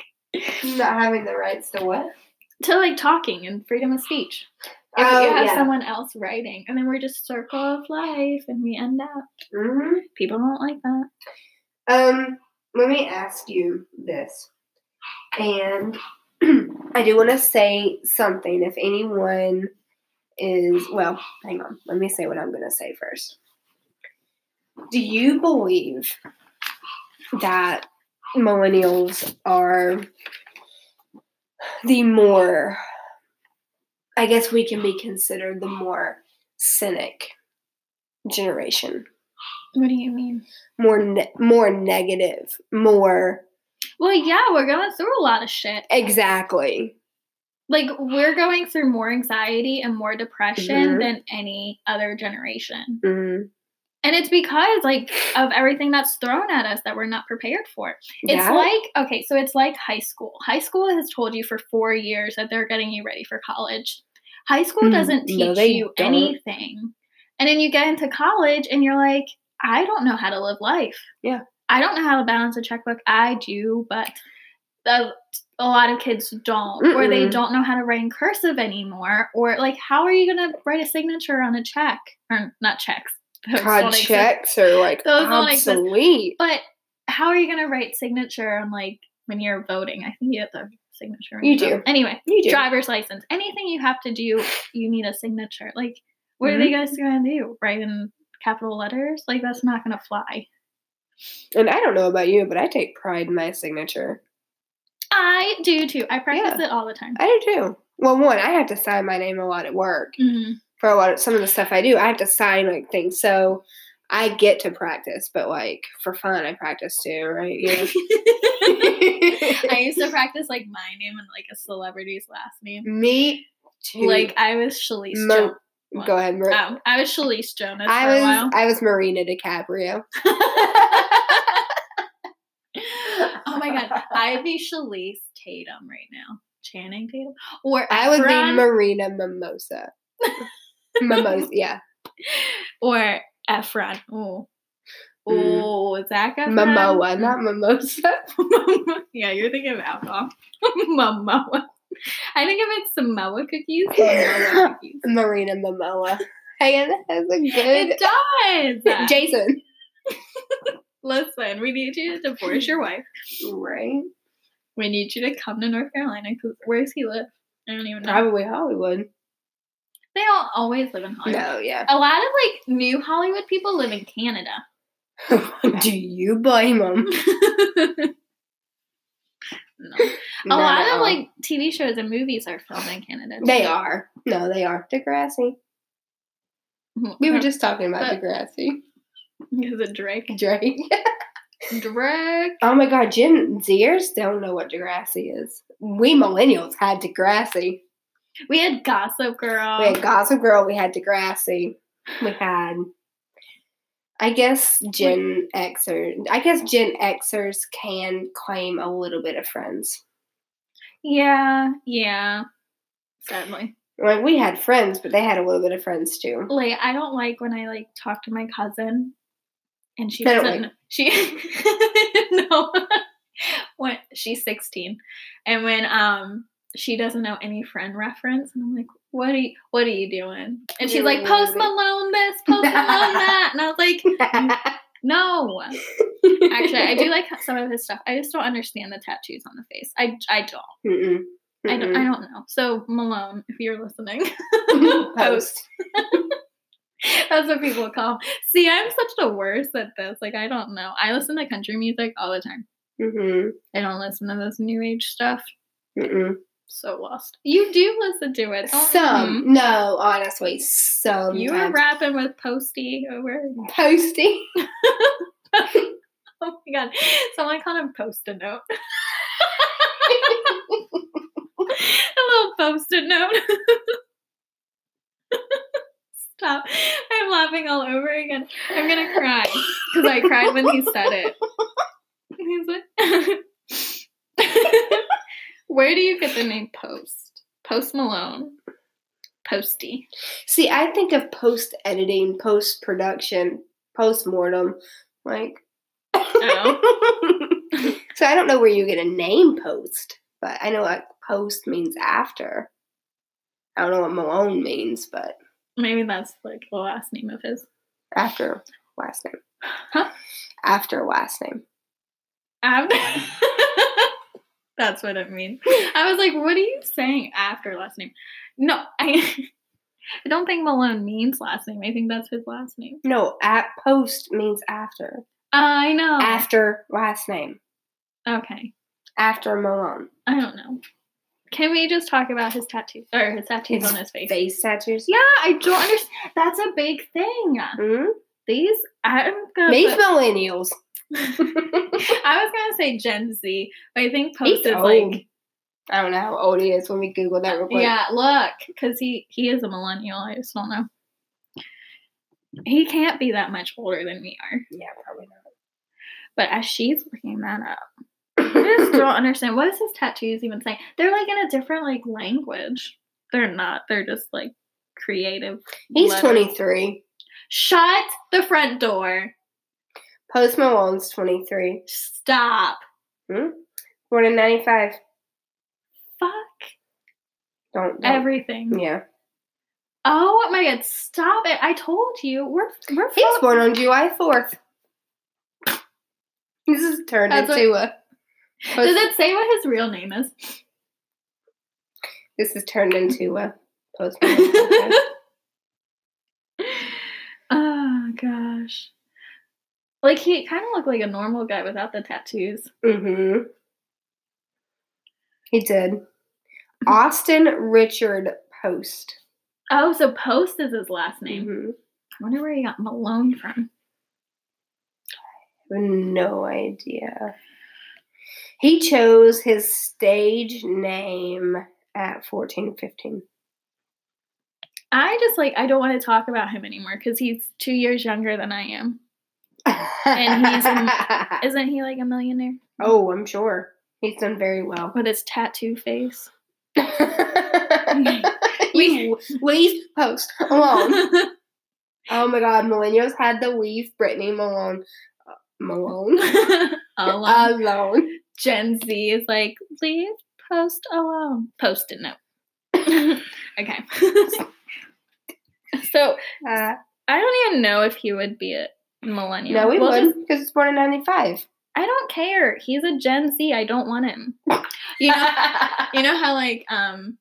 Not having the rights to what? to like talking and freedom of speech. If Oh, you have yeah. someone else writing, and then we're just circle of life, and we end up. hmm People don't like that. Um, let me ask you this. And [CLEARS THROAT] I do want to say something. If anyone is, well, hang on. Let me say what I'm going to say first. Do you believe that millennials are the more, I guess we can be considered the more cynic generation? What do you mean? more ne- more negative, more Well, yeah, we're going through a lot of shit. exactly. Like we're going through more anxiety and more depression Mhm. than any other generation. Mhm. And it's because like of everything that's thrown at us that we're not prepared for. It's Yeah. like okay, so it's like high school. High school has told you for 4 years that they're getting you ready for college. High school Hmm, doesn't teach no, you don't. anything. And then you get into college and you're like, I don't know how to live life. Yeah. I don't know how to balance a checkbook. I do, but a, a lot of kids don't, or they don't know how to write in cursive anymore, or like, how are you gonna write a signature on a check or not checks? [LAUGHS] God, checks are like Those obsolete. But how are you gonna write signature on like when you're voting? I think you have to signature. You vote. do. Anyway, You do. driver's license, anything you have to do, you need a signature. Like, what are Mm-hmm. they guys gonna do? Write in capital letters? Like, that's not gonna fly. And I don't know about you, but I take pride in my signature. I do too. I practice it all the time. I do too. Well, one, I have to sign my name a lot at work Mhm. for a lot of some of the stuff I do. I have to sign like things, so I get to practice. But like for fun, I practice too, right? Yeah. [LAUGHS] I used to [LAUGHS] practice like my name and like a celebrity's last name. Me too. Like I was Shelise Mo- what? go ahead, Mar- Oh, I was Shelise Jonas I for a was while. I was Marina DiCaprio. [LAUGHS] oh my god, I'd be Shelise Tatum right now. Channing Tatum, or I would be Marina Mimosa. [LAUGHS] Mimosa, yeah. or Efron. Oh, Mm. oh, Zac Efron. Momoa, not Mimosa. [LAUGHS] yeah, you're thinking of alcohol. [LAUGHS] Momoa. I think if it's Samoa cookies, Momoa cookies. Marina Momoa. Hey, that's a good. It does. Jason. Listen, we need you to divorce your wife. Right. We need you to come to North Carolina because where does he live? I don't even know. Probably Hollywood. They don't always live in Hollywood. No, yeah. A lot of like new Hollywood people live in Canada. [LAUGHS] Do you blame them? [LAUGHS] no. A lot of like TV shows and movies are filmed in Canada. They are. No, they are. Degrassi. We were mm-hmm. just talking about But- Degrassi. [LAUGHS] because of Drake. Drake. Drake. oh my god, Gen Zers don't know what Degrassi is. We millennials had Degrassi. We had Gossip Girl. We had Gossip Girl, we had Degrassi. We had I guess Gen Xers I guess Gen Xers can claim a little bit of friends. yeah, yeah. Sadly. Like we had friends, but they had a little bit of friends too. Like I don't like when I like talk to my cousin and she I doesn't like- she [LAUGHS] no. When she's 16 and when um she doesn't know any friend reference and I'm like what are you what are you doing? And she's like post Malone this post Malone that. And I was like [LAUGHS] no. Actually I do like some of his stuff. I just don't understand the tattoos on the face. I I don't. Mm-mm. I don't I don't know. So Malone if you're listening [LAUGHS] Post. [LAUGHS] That's what people call. See, I'm such the worst at this. Like, I don't know. I listen to country music all the time. Mm-hmm. I don't listen to this new age stuff. Mm-mm. So lost. You do listen to it. don't- Some, Mhm. no, honestly, some. You were rapping with Posty over. [LAUGHS] posty. [LAUGHS] Oh my god! Someone called him Post-it note. a little Post-it note. Stop! I'm laughing all over again. I'm gonna cry because I cried when he said it. He's like, [LAUGHS] Where do you get the name Post? Post Malone. Posty. See, I think of post editing, post production, post mortem, like. [LAUGHS] So I don't know where you get a name post, but I know what post means after. I don't know what Malone means, but Maybe that's like the last name of his. after last name. Huh? After last name. After. [LAUGHS] that's what it means. I was like, what are you saying after last name? No, I. [LAUGHS] I don't think Malone means last name. I think that's his last name. No, at post means after. I know. After last name. Okay. After Malone. I don't know. Can we just talk about his tattoos or his tattoos His on his face? Face tattoos. Yeah, I don't understand. That's a big thing. hmm These, I'm gonna. These put- millennials. [LAUGHS] I was gonna say Gen Z, but I think post is like I don't know how old he is when we Google that real quick. Yeah, look, because he he is a millennial. I just don't know. He can't be that much older than we are. Yeah, probably not. But as she's looking that up, I just don't understand. What is his tattoos even saying? They're like in a different like language. They're not. They're just like creative. He's letters. 23. Shut the front door. Post Malone's 23. Stop. Hmm? Born in 95. Fuck Don't. don't. everything. Yeah. Oh my god, stop it. I told you. We're we're He was born on July 4th. This is turned That's into a. Does it say what his real name is? This is turned into a Post [LAUGHS] [LAUGHS] oh gosh. Like he kind of looked like a normal guy without the tattoos. mm-hmm. He did. [LAUGHS] Austin Richard Post. Oh, so Post is his last name. Mhm. I wonder where he got Malone from. I have no idea. He chose his stage name at 14, 15. I just like I don't want to talk about him anymore because he's two years younger than I am. And he's in- [LAUGHS] Isn't he like a millionaire oh, I'm sure. He's done very well. with his tattoo face? we weave post alone. [LAUGHS] Oh my god, millennials had the weave Britney Malone. Malone? [LAUGHS] alone. Alone. Gen Z is like leave Post alone. Post it note. [LAUGHS] okay. [LAUGHS] so Uh, I don't even know if he would be a millennial. no, we We'll would because he's born in 95. I don't care. He's a Gen Z. I don't want him. You know, you know how like um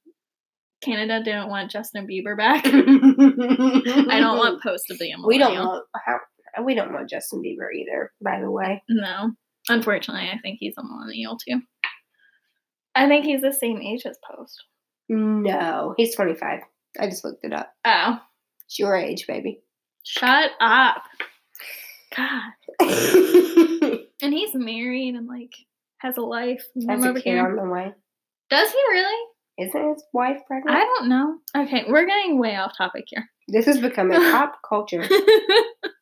Canada didn't want Justin Bieber back. I don't want Post to be a millennial. We don't want how, we don't want Justin Bieber either. By the way, No, unfortunately, I think he's a millennial too. I think he's the same age as Post. no, he's 25. I just looked it up. Oh, It's your age, baby. shut up. God, [LAUGHS] and he's married and like has a life. I'm a kid here. on the way. Does he really? Isn't his wife pregnant? I don't know. Okay, we're getting way off topic here. This is becoming [LAUGHS] pop culture. [LAUGHS]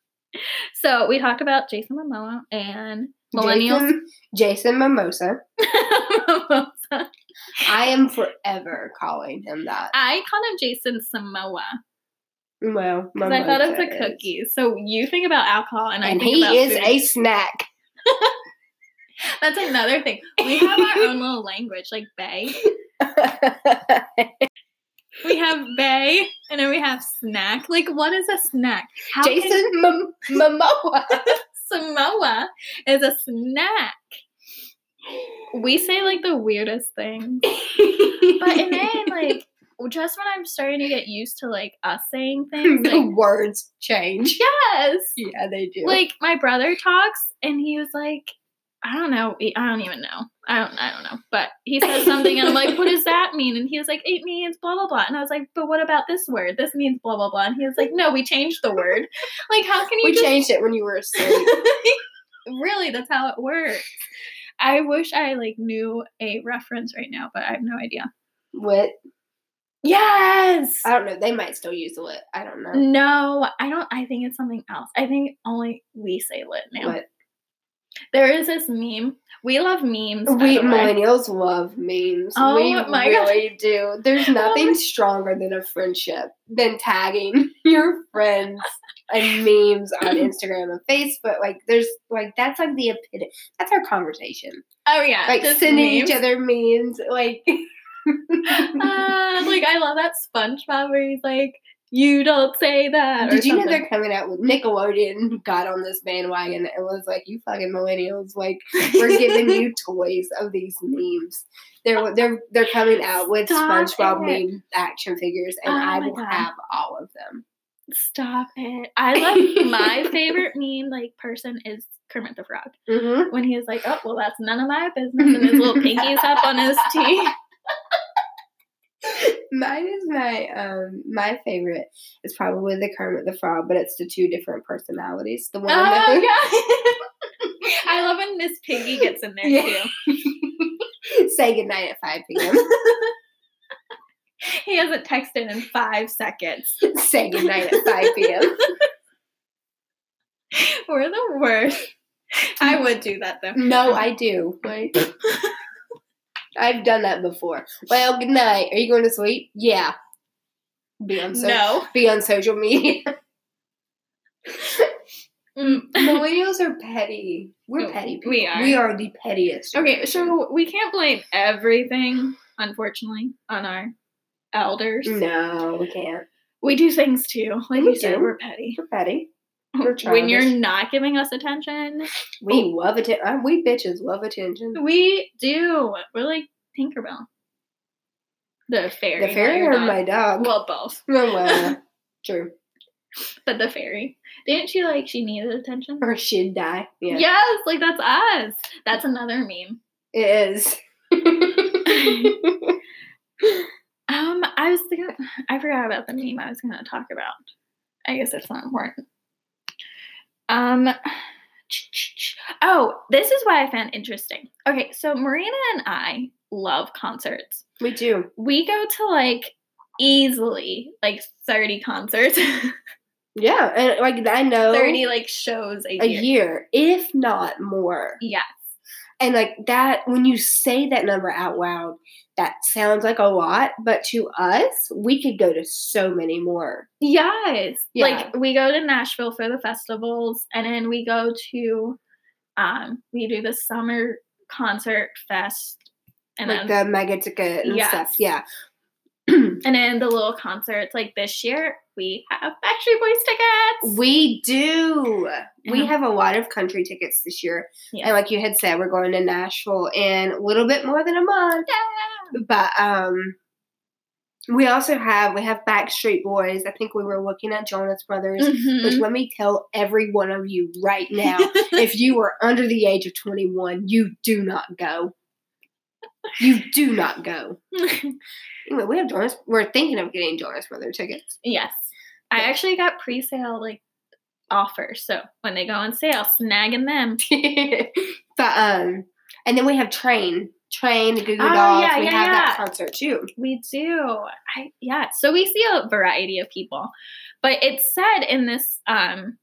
so we talked about Jason Momoa and millennials. Jason, Jason Mimosa. [LAUGHS] I am forever calling him that. I call him Jason Samoa Well, because I thought of the Mimosa cookies. So you think about alcohol, and, I and think he is food. a snack. [LAUGHS] That's another thing. We have our own little language, like Bay. [LAUGHS] We have Bay, and then we have snack. Like, what is a snack? How can- Jason Mom- Momoa. [LAUGHS] Samoa is a snack. We say like the weirdest things, but and then [LAUGHS] like just when I'm starting to get used to like us saying things, the like words change. yes, Yeah, they do. like my brother talks and he was like i don't know. I don't even know. I don't i don't know. But he said something and i'm like what does that mean? And he was like it means blah blah blah. And i was like but what about this word? This means blah blah blah. And he was like no we changed the word. Like how can you we just changed it when you were asleep. [LAUGHS] really that's how it works. I wish i like knew a reference right now but i have no idea. What? yes! I don't know. They might still use lit. I don't know. no i don't i think it's something else. I think only we say lit now. What? There is this meme. We love memes. We millennials love memes. Oh we my God. really do. There's nothing stronger than a friendship than tagging [LAUGHS] your friends and memes on [LAUGHS] Instagram and Facebook. Like there's like that's like the epitome. That's our conversation. Oh yeah, Like sending memes. each other memes. Like [LAUGHS] Uh, like I love that SpongeBob where he's like, "You don't say that." Did you know they're coming out with Nickelodeon got on this bandwagon and was like, "You fucking millennials! Like, we're giving you [LAUGHS] toys of these memes." They're they're they're coming out with Stop SpongeBob it. meme action figures, and Oh I will God. have all of them. Stop it! I love my [LAUGHS] favorite meme like person is Kermit the Frog Mm-hmm. when he was like, "Oh well, that's none of my business," and his little [LAUGHS] pinkies up on his teeth. Mine is my um my favorite is probably the Kermit the Frog, but it's the two different personalities. The one Oh yeah, [LAUGHS] I love when Miss Piggy gets in there Yeah. too. [LAUGHS] say goodnight at 5 p.m. [LAUGHS] he hasn't texted in five seconds. say goodnight at 5 p.m. We're the worst. I would do that though. No, I do. Like, I've done that before. Well, good night. Are you going to sleep? Yeah. Be on so- no. be on social media. [LAUGHS] Mm. [LAUGHS] Millennials are petty. We're No, petty people. we are. We are the pettiest. Okay, so we can't blame everything, unfortunately, on our elders. No, we can't. We do things too. Like We you said, do. we're petty. We're petty. [LAUGHS] When you're not giving us attention, We love attention. We bitches love attention. we do. We're like Tinkerbell. The fairy. The fairy or not. my dog? Well, both. Oh, [LAUGHS] well, [LAUGHS] true. But the fairy. Didn't she like she needed attention? Or she'd die. Yeah. Yes, like that's us. That's another meme. It is. Um, I was thinking I forgot about the meme I was gonna talk about. I guess it's not important. Um Oh, this is what I found interesting. Okay, so Marina and I love concerts. we do. We go to like easily like 30 concerts. [LAUGHS] Yeah, and like I know 30 like shows a, a year. year, if not more. Yes. And like that, when you say that number out loud, that sounds like a lot, but to us, we could go to so many more. Yes. Yeah. Like we go to Nashville for the festivals and then we go to um we do the summer concert fest and like then the mega ticket and stuff. Yeah. [CLEARS THROAT] and then the little concerts like this year we have Backstreet Boys tickets. We do. We have a lot of country tickets this year. Yeah. And like you had said, we're going to Nashville in a little bit more than a month. But um we also have we have Backstreet Boys. I think we were looking at Jonas Brothers. Mhm. Which let me tell every one of you right now, [LAUGHS] if you are under the age of 21, you do not go. You do not go. [LAUGHS] Anyway, we have Jonas. We're thinking of getting Jonas Brother tickets. yes. I actually got pre-sale like offers. So when they go on sale, snagging them. [LAUGHS] but um, and then we have Train, Train, the Goo Goo Oh, Dolls. yeah, we yeah, have that concert too. We do. I yeah. So we see a variety of people. But it said in this um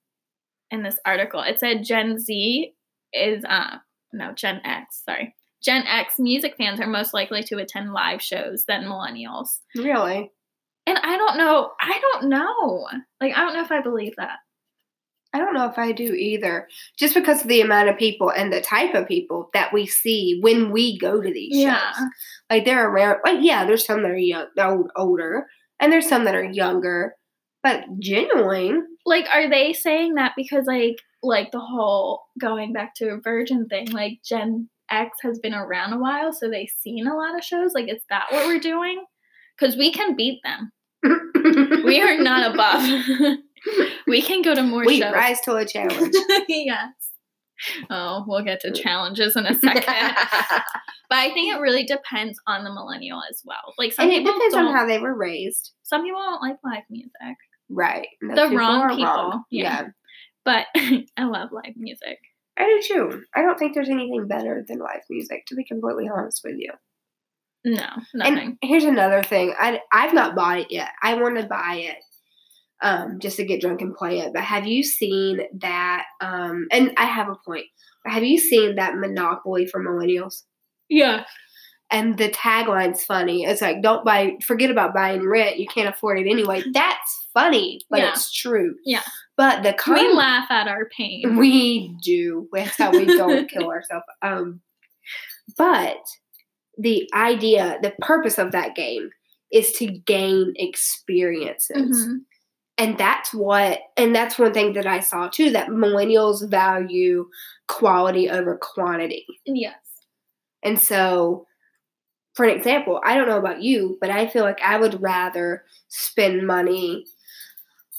in this article, it said Gen Z is uh no, Gen X, sorry. Gen X music fans are most likely to attend live shows than millennials. Really, And I don't know, I don't know. Like I don't know if I believe that. I don't know if I do either. Just because of the amount of people and the type of people that we see when we go to these Yeah. shows. Like they're around. Like yeah, there's some that are young, old, older, and there's some that are younger. But genuine, Like are they saying that because like like the whole going back to a virgin thing, like Gen X has been around a while, so they've seen a lot of shows. Like, is that what we're doing? Because we can beat them. We are not above. [LAUGHS] we can go to more we shows. rise to a challenge. [LAUGHS] yes. Oh, we'll get to challenges in a second. [LAUGHS] but I think it really depends on the millennial as well. Like some and it people depends don't, on how they were raised. some people don't like live music, Right. The those wrong people, yeah. yeah. but I love live music. I do too. I don't think there's anything better than live music, to be completely honest with you. No, nothing. And here's another thing. I I've not bought it yet. I want to buy it, um, just to get drunk and play it. But have you seen that? Um, and I have a point. Have you seen that Monopoly for millennials? yeah. And the tagline's funny. It's like, don't buy, forget about buying rent. You can't afford it anyway. That's funny, but Yeah. it's true. Yeah. But the We laugh at our pain. we do. That's how we don't [LAUGHS] kill ourselves. Um, but the idea, the purpose of that game is to gain experiences. Mhm. And that's what, and that's one thing that I saw too that millennials value quality over quantity. Yes. And so, for an example, I don't know about you, but I feel like I would rather spend money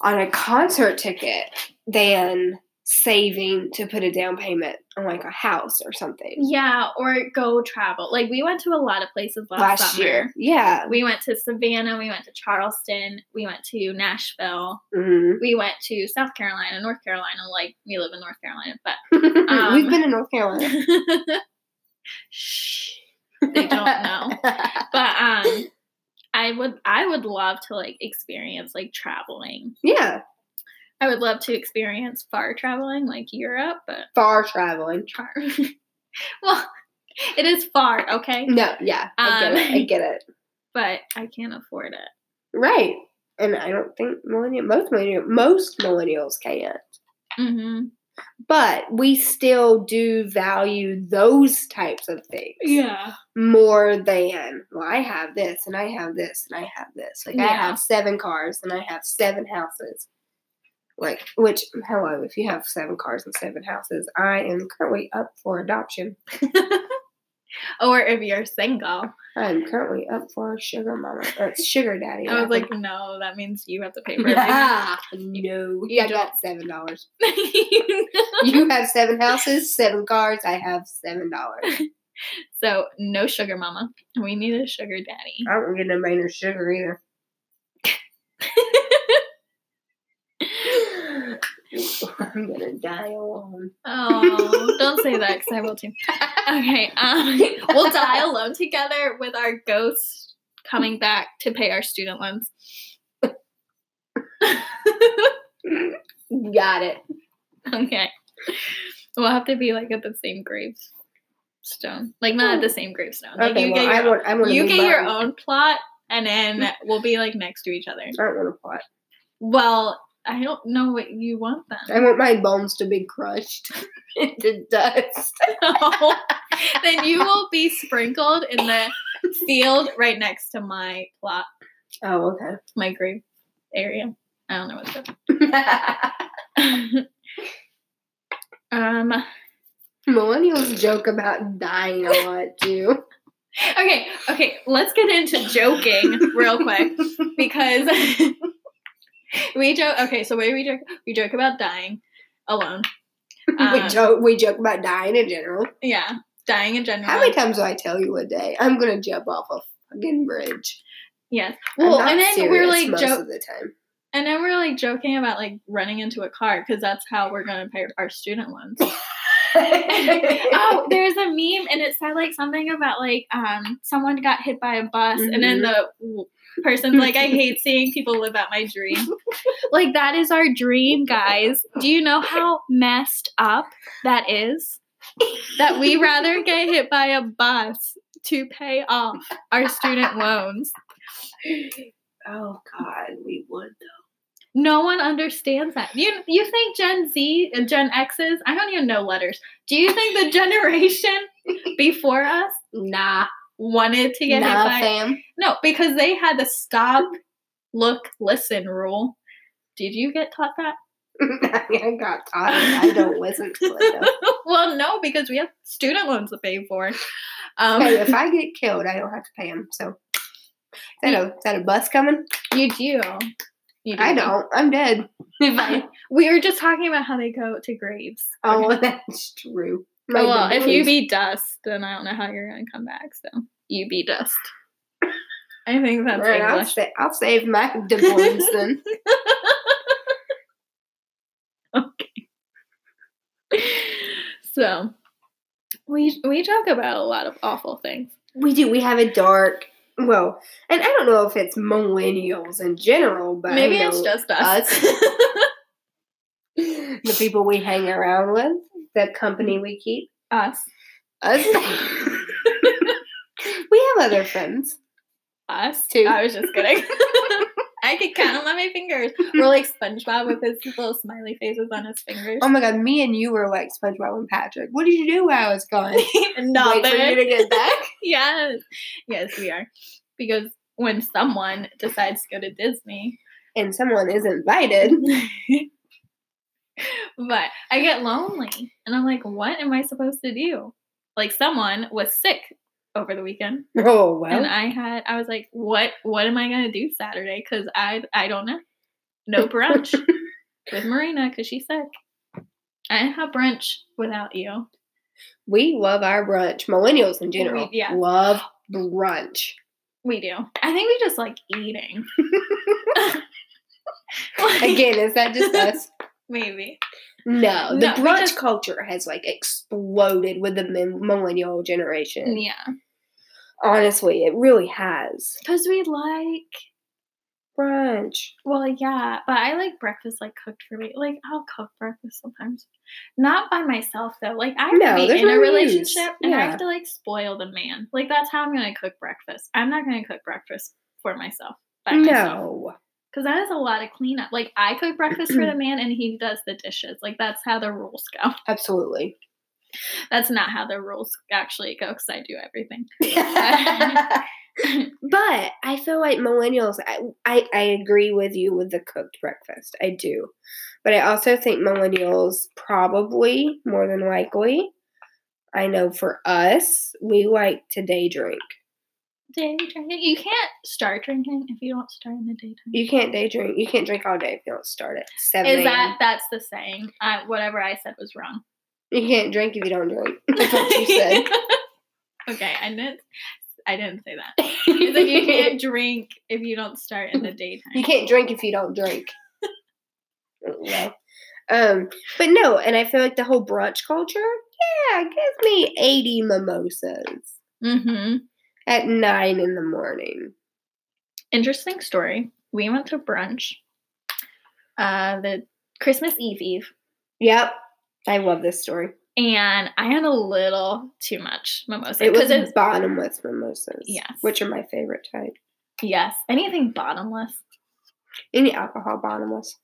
on a concert ticket than saving to put a down payment on like a house or something. Yeah, or go travel. Like we went to a lot of places last, Last summer. year. Yeah. We went to Savannah, we went to Charleston, we went to Nashville, hmm we went to South Carolina, North Carolina. Like we live in North Carolina, but [LAUGHS] Um, We've been in North Carolina. [LAUGHS] Shh. They don't [LAUGHS] would I would love to like experience like traveling. Yeah, I would love to experience far traveling like Europe, but far traveling. [LAUGHS] far. well, it is far, okay? No, yeah, I get it. I Um, get it. But I can't afford it. Right, and I don't think millennial most millennial most millennials can't. Mm-hmm. But we still do value those types of things Yeah. more than well, I have this and I have this and I have this. Like I have seven cars and I have seven houses. Like which hello, if you have seven cars and seven houses, I am currently up for adoption. [LAUGHS] [LAUGHS] or if you're single. I'm currently up for sugar mama or sugar daddy. I was like, no, that means you have to pay [LAUGHS] for everything. Ah, no. You don't. got seven dollars. [LAUGHS] You have seven houses, seven cars. I have seven dollars. so no sugar mama. We need a sugar daddy. I don't get no minor sugar either. I'm gonna die alone. oh, don't say that because I will too. [LAUGHS] Okay, um, we'll die alone together with our ghost coming back to pay our student loans. Got it. okay, we'll have to be like at the same gravestone, like not at the same gravestone. Like Okay, you well, get I your, want. I want. you get your own plot, and then we'll be like next to each other. I don't want a plot. Well, I don't know what you want then. I want my bones to be crushed [LAUGHS] into dust. [LAUGHS] then you will be sprinkled in the field right next to my plot, Oh, okay. [LAUGHS] my grave area. I don't know what's up. um. Millennials joke about dying a lot too. Okay. Okay. Let's get into joking real quick because we joke. Okay. So wait, we joke. We joke about dying alone. [LAUGHS] we Um, joke. We joke about dying in general. Yeah, dying in general. How many times do I tell you a day? I'm gonna jump off a fucking bridge. Yes. Well, and then we're like joke. the time. And then we're like joking about like running into a car because that's how we're gonna pay our student loans. [LAUGHS] oh, there's a meme and it said like something about like um someone got hit by a bus and then the w- person's like I hate seeing people live out my dream. [LAUGHS] like that is our dream, guys. Do you know how messed up that is? That we rather get hit by a bus to pay off our student loans. [LAUGHS] oh God, we would though. No one understands that. You you think Gen Z and Gen X's? I don't even know letters. Do you think the generation [LAUGHS] before us. Nah, wanted to get nah, hit by? fam. No, because they had the stop, look, listen rule. Did you get taught that? [LAUGHS] I got taught. I don't listen to it. [LAUGHS] Well, no, because we have student loans to pay for. Um, hey, if [LAUGHS] I get killed, I don't have to pay them. So, is that a is that a bus coming? you do. You do. I don't. I'm dead. We were just talking about how they go to graves. oh, that's true. Well, if you be dust, then I don't know how you're gonna come back. So you be dust. I think that's right. I'll, sa- I'll save my divorce then. [LAUGHS] Okay. So we we talk about a lot of awful things. We do. We have a dark. Well, and I don't know if it's millennials in general, but Maybe it's just us. [LAUGHS] the people we hang around with, the company we keep. us. Us. [LAUGHS] we have other friends. Us too. I was just kidding. [LAUGHS] I could count them on my fingers. We're like SpongeBob with his little smiley faces on his fingers. Oh my god, me and you were like SpongeBob and Patrick. What did you do while I was gone? [LAUGHS] Wait for you to get back. yes. Yes, we are. Because when someone decides to go to Disney, And someone is invited. But I get lonely and I'm like, what am I supposed to do? Like someone was sick over the weekend Oh well. and I had I was like, what what am I gonna do Saturday? Cause I I don't know. No brunch [LAUGHS] with Marina because she's sick. I didn't have brunch without you. we love our brunch. Millennials in general. We- yeah. Love brunch. We do. I think we just like eating. [LAUGHS] [LAUGHS] Like, Again, is that just us? Maybe. No, the No, brunch because- culture has like exploded with the millennial generation. Yeah. Honestly, it really has. Because we like Brunch. Well, yeah, but I like breakfast like cooked for me. Like I'll cook breakfast sometimes, not by myself though. Like I have No, to be in no a relationship and I have to like spoil the man. Like that's how I'm gonna cook breakfast. I'm not gonna cook breakfast for myself by myself No. Because that is a lot of cleanup. Like I cook breakfast for the man and he does the dishes. Like that's how the rules go. [LAUGHS] Absolutely. That's not how the rules actually go because I do everything. [LAUGHS] [LAUGHS] but I feel like millennials, I, I, I agree with you with the cooked breakfast. I do. But I also think millennials probably, more than likely, I know for us, we like to day drink. Day drinking. You can't start drinking if you don't start in the daytime. You can't day drink. You can't drink all day if you don't start at 7 Is that that's the saying? I, whatever I said was wrong. You can't drink if you don't drink. [LAUGHS] That's what you said. [LAUGHS] okay, I didn't. I didn't say that. Like you can't [LAUGHS] drink if you don't start in the daytime. You can't drink if you don't drink. well, um, but no, and I feel like the whole brunch culture, yeah, give me 80 mimosas Mm-hmm. At nine in the morning. Interesting story. We went to brunch. Uh, the Christmas Eve Eve, Yep, I love this story. and I had a little too much mimosa It was it's bottomless mimosas. Yes. which are my favorite type. yes, anything bottomless. Any alcohol bottomless.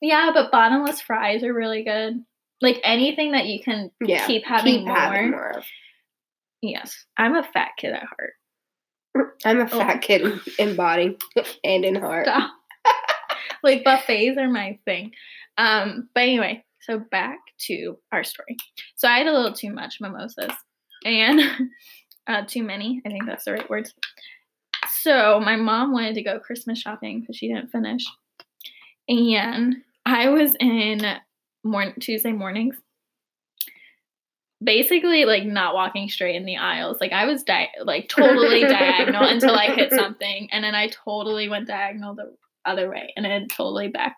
Yeah, but bottomless fries are really good. Like anything that you can Yeah, keep having keep more. having more. Yes, I'm a fat kid at heart. I'm a Oh. fat kid in- in body and in heart. [LAUGHS] Like buffets are my thing. Um, but anyway, so back to our story. So I had a little too much mimosas and [LAUGHS] uh, too many. I think that's the right words. So my mom wanted to go Christmas shopping because she didn't finish, and I was in morning Tuesday mornings. Basically, like not walking straight in the aisles. Like I was di- like totally diagonal until I hit [LAUGHS] something, and then I totally went diagonal the other way, and then totally back.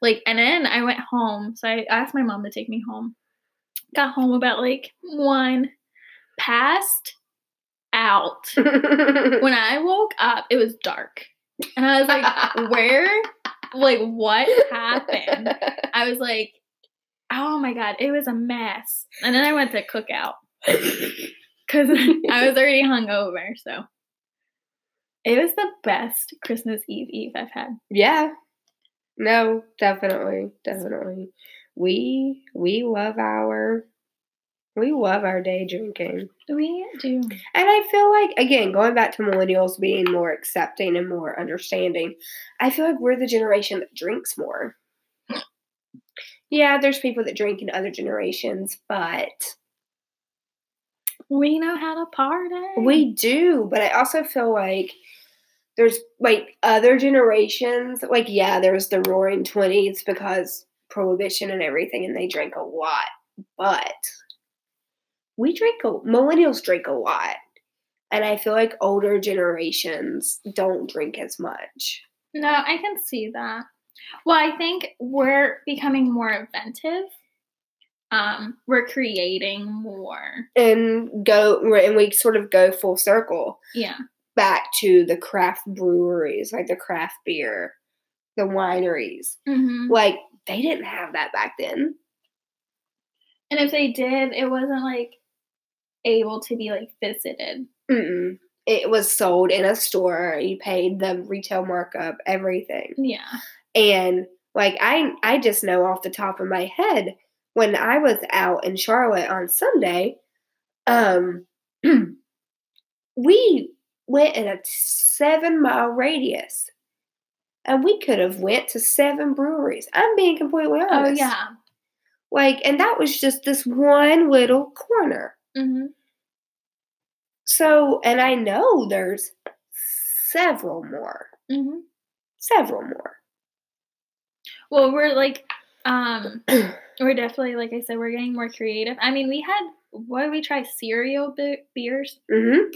Like, and then I went home. So I asked my mom to take me home. Got home about like one, passed out. [LAUGHS] When I woke up, it was dark, and I was like, [LAUGHS] "Where? Like, what happened?" I was like, "Oh my god, it was a mess." And then I went to cookout [LAUGHS] because I was already hungover. So it was the best Christmas Eve Eve I've had. Yeah. No, definitely, definitely. We we love our we love our day drinking. We do. And I feel like again, going back to millennials being more accepting and more understanding, I feel like we're the generation that drinks more. Yeah, there's people that drink in other generations, but We know how to party. We do, but I also feel like there's like other generations. Like, yeah, there's the roaring 20s because prohibition and everything, and they drank a lot. But we drink, a, millennials drink a lot. And I feel like older generations don't drink as much. No, I can see that. Well, I think we're becoming more inventive. Um, we're creating more. And go, and we sort of go full circle Yeah. back to the craft breweries, like the craft beer, the wineries. hmm Like, they didn't have that back then. And if they did, it wasn't like able to be like visited. Mm-mm. It was sold in a store. You paid the retail markup, everything. Yeah. And like I I just know off the top of my head when I was out in Charlotte on Sunday, um [CLEARS THROAT] we went in a 7 mile radius. And we could have went to seven breweries. I'm being completely honest. Oh honest. yeah. Like and that was just this one little corner. hmm So, and I know there's several more, hmm several more. Well, we're like, um, [CLEARS THROAT] we're definitely like I said, we're getting more creative. I mean, we had what did we try cereal be- beers? Mm-hmm.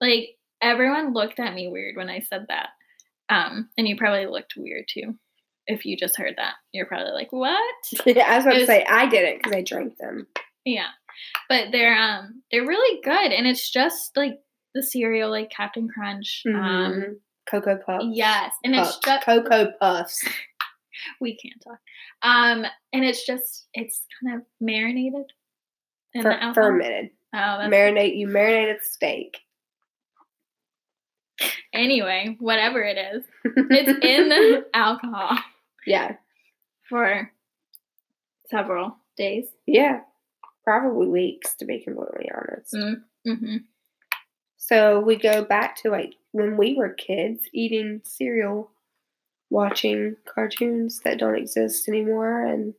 Like everyone looked at me weird when I said that. Um, and you probably looked weird too. If you just heard that, you're probably like, "What?" [LAUGHS] I was about to say I didn't because I drank them. Yeah, but they're um they're really good, and it's just like the cereal like Captain Crunch. Um, Mhm. Cocoa Puffs. yes, and it's just Cocoa Puffs. We can't talk. Um, and it's just it's kind of marinated in the fermented. Oh, that's Marinate. You marinated steak. anyway, whatever it is, it's [LAUGHS] in the alcohol yeah. for several days. Yeah. Probably weeks, to be completely honest. Mm. hmm So we go back to like when we were kids eating cereal, watching cartoons that don't exist anymore, and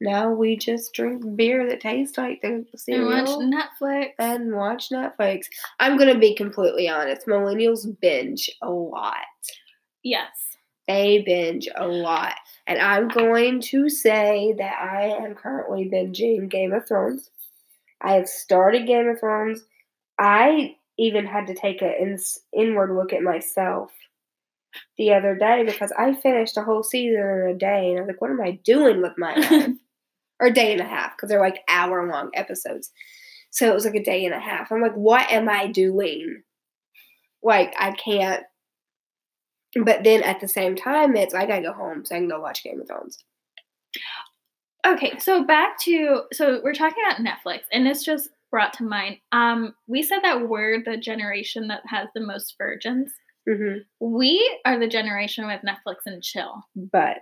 now we just drink beer that tastes like the And cereal watch Netflix. and watch Netflix. I'm gonna be completely honest. Millennials binge a lot. yes. They binge a lot. And I'm going to say that I am currently binging Game of Thrones. I have started Game of Thrones. I even had to take an inward look at myself the other day because I finished a whole season in a day. And I was like, what am I doing with my life? [LAUGHS] or a day and a half because they're like hour long episodes. So it was like a day and a half. I'm like, what am I doing? Like, I can't. But then at the same time, it's I gotta go home so I can go watch Game of Thrones. Okay, so back to so we're talking about Netflix, and this just brought to mind. Um, we said that we're the generation that has the most virgins. Hmm We are the generation with Netflix and chill. But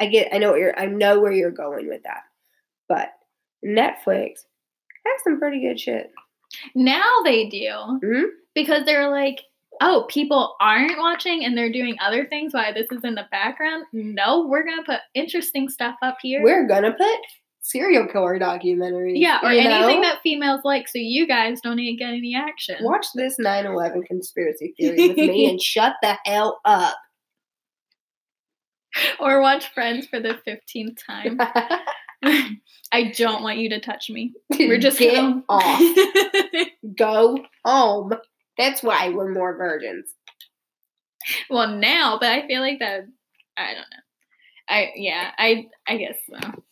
I get, I know what you're, I know where you're going with that. But Netflix has some pretty good shit. Now they do Mhm. because they're like, oh, people aren't watching and they're doing other things Why this is in the background. No, we're gonna put interesting stuff up here. We're gonna put serial killer documentary. yeah, or anything know? that females like, so you guys don't even get any action. Watch this 9/11 conspiracy theory with me [LAUGHS] and shut the hell up. Or watch Friends for the fifteenth time. [LAUGHS] I don't want you to touch me. [LAUGHS] We're just get gonna- off. Go home. That's why we're more virgins. well, now, but I feel like that. I don't know. I yeah. I I guess so.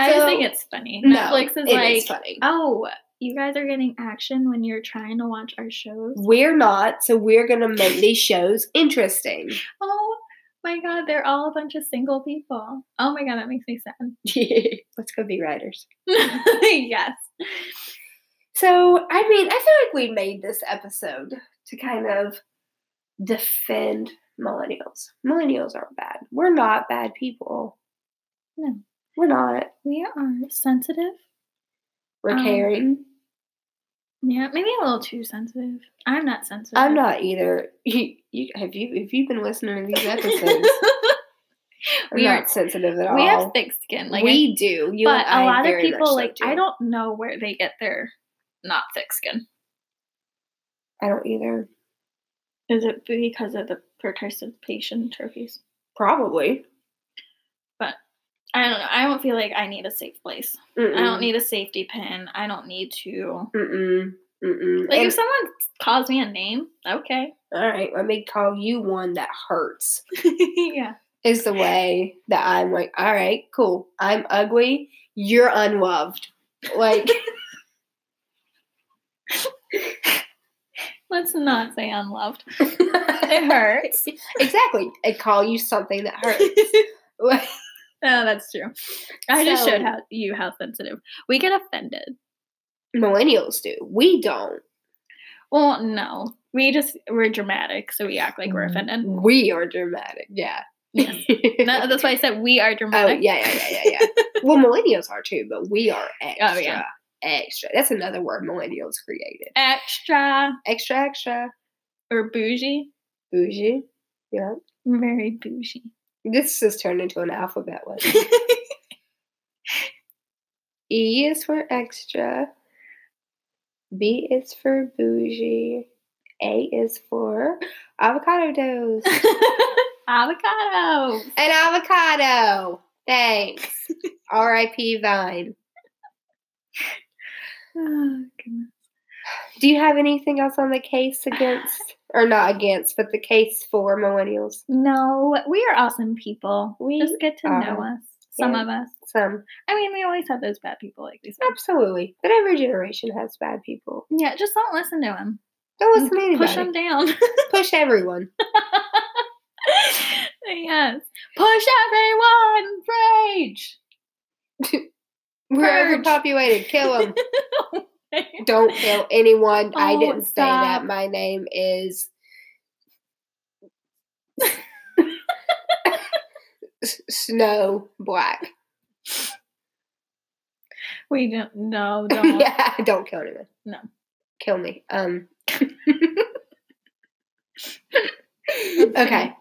I just So, think it's funny. No, Netflix is like, funny. oh, you guys are getting action when you're trying to watch our shows. We're not, so we're gonna make these [LAUGHS] shows interesting. Oh my god, they're all a bunch of single people. Oh my god, that makes me sad. [LAUGHS] Let's go be writers. [LAUGHS] yes. So, I mean, I feel like we made this episode to kind of defend millennials. Millennials aren't bad. We're not bad people. No. We're not. We are sensitive. We're Um, caring. Yeah, maybe a little too sensitive. I'm not sensitive. I'm not either. [LAUGHS] You, you have you if you've been listening to these episodes, [LAUGHS] we aren't are- sensitive at all. we have thick skin. Like I- we do. You but a lot of people like. I don't know where they get their not thick skin. I don't either. Is it because of the participation trophies? Probably. I don't know. I don't feel like I need a safe place. Mm-mm. I don't need a safety pin. I don't need to Mm-mm. Mm-mm. like And- if someone calls me a name, okay. all right, let me call you one that hurts. [LAUGHS] yeah. Is the way that I'm like, all right, cool. I'm ugly. You're unloved. Like, [LAUGHS] Let's not say unloved. [LAUGHS] It hurts. exactly. I call you something that hurts. No, that's true. I just showed how you how sensitive. We get offended. Millennials do. We don't. Well, no. We just we're dramatic, so we act like we're mm-hmm. offended. We are dramatic. Yeah. Yes. No, that's why I said we are oh, dramatic. yeah, yeah, yeah, yeah, yeah. [LAUGHS] well, millennials are too, but we are extra. Oh, yeah. Extra. That's another word millennials created. Extra Extra, extra. or bougie. Bougie. Yeah. Very bougie. This has turned into an alphabet lesson. [LAUGHS] E is for extra. B is for bougie. A is for avocado toast. [LAUGHS] Avocado. An avocado. Thanks. [LAUGHS] R.I.P. Vine. Oh. Do you have anything else on the case against, [SIGHS] or not against, but the case for millennials? No, we are awesome people. We just get to know us. Some Yeah. of us. Some. I mean, we always have those bad people like these. Absolutely. But every generation has bad people. Yeah, just don't listen to them. Don't listen to anybody. Push them down. Push everyone. [LAUGHS] yes. Push everyone. Rage. [LAUGHS] We're Purge. overpopulated. Kill them. [LAUGHS] Don't kill anyone. I Oh, didn't say that. My name is Snow Black. we don't. No, [LAUGHS] don't. yeah, don't kill anyone. No. Kill me. Um. [LAUGHS] okay.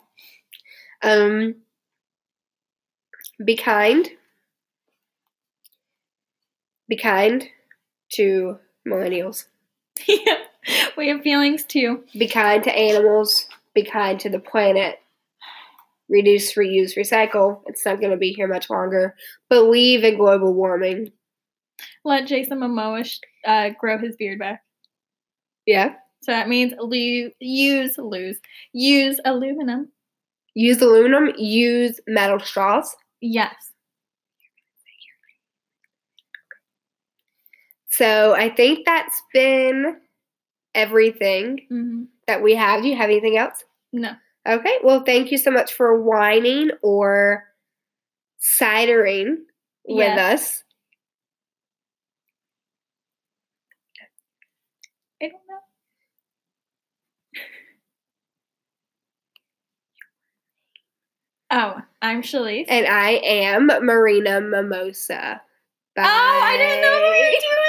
Um. Be kind. Be kind to millennials. [LAUGHS] Yeah. We have feelings too. Be kind to animals. Be kind to the planet. Reduce, reuse, recycle. It's not going to be here much longer. Believe in global warming. Let Jason Momoa uh, grow his beard back. Yeah. So that means lo- use lose use aluminum. Use aluminum. Use metal straws. Yes. So I think that's been everything hmm that we have. Do you have anything else? No. Okay. Well, thank you so much for whining or cidering with Yes. us. I don't know. Oh, I'm Shelise. And I am Marina Mimosa. Bye. Oh, I didn't know what we were doing.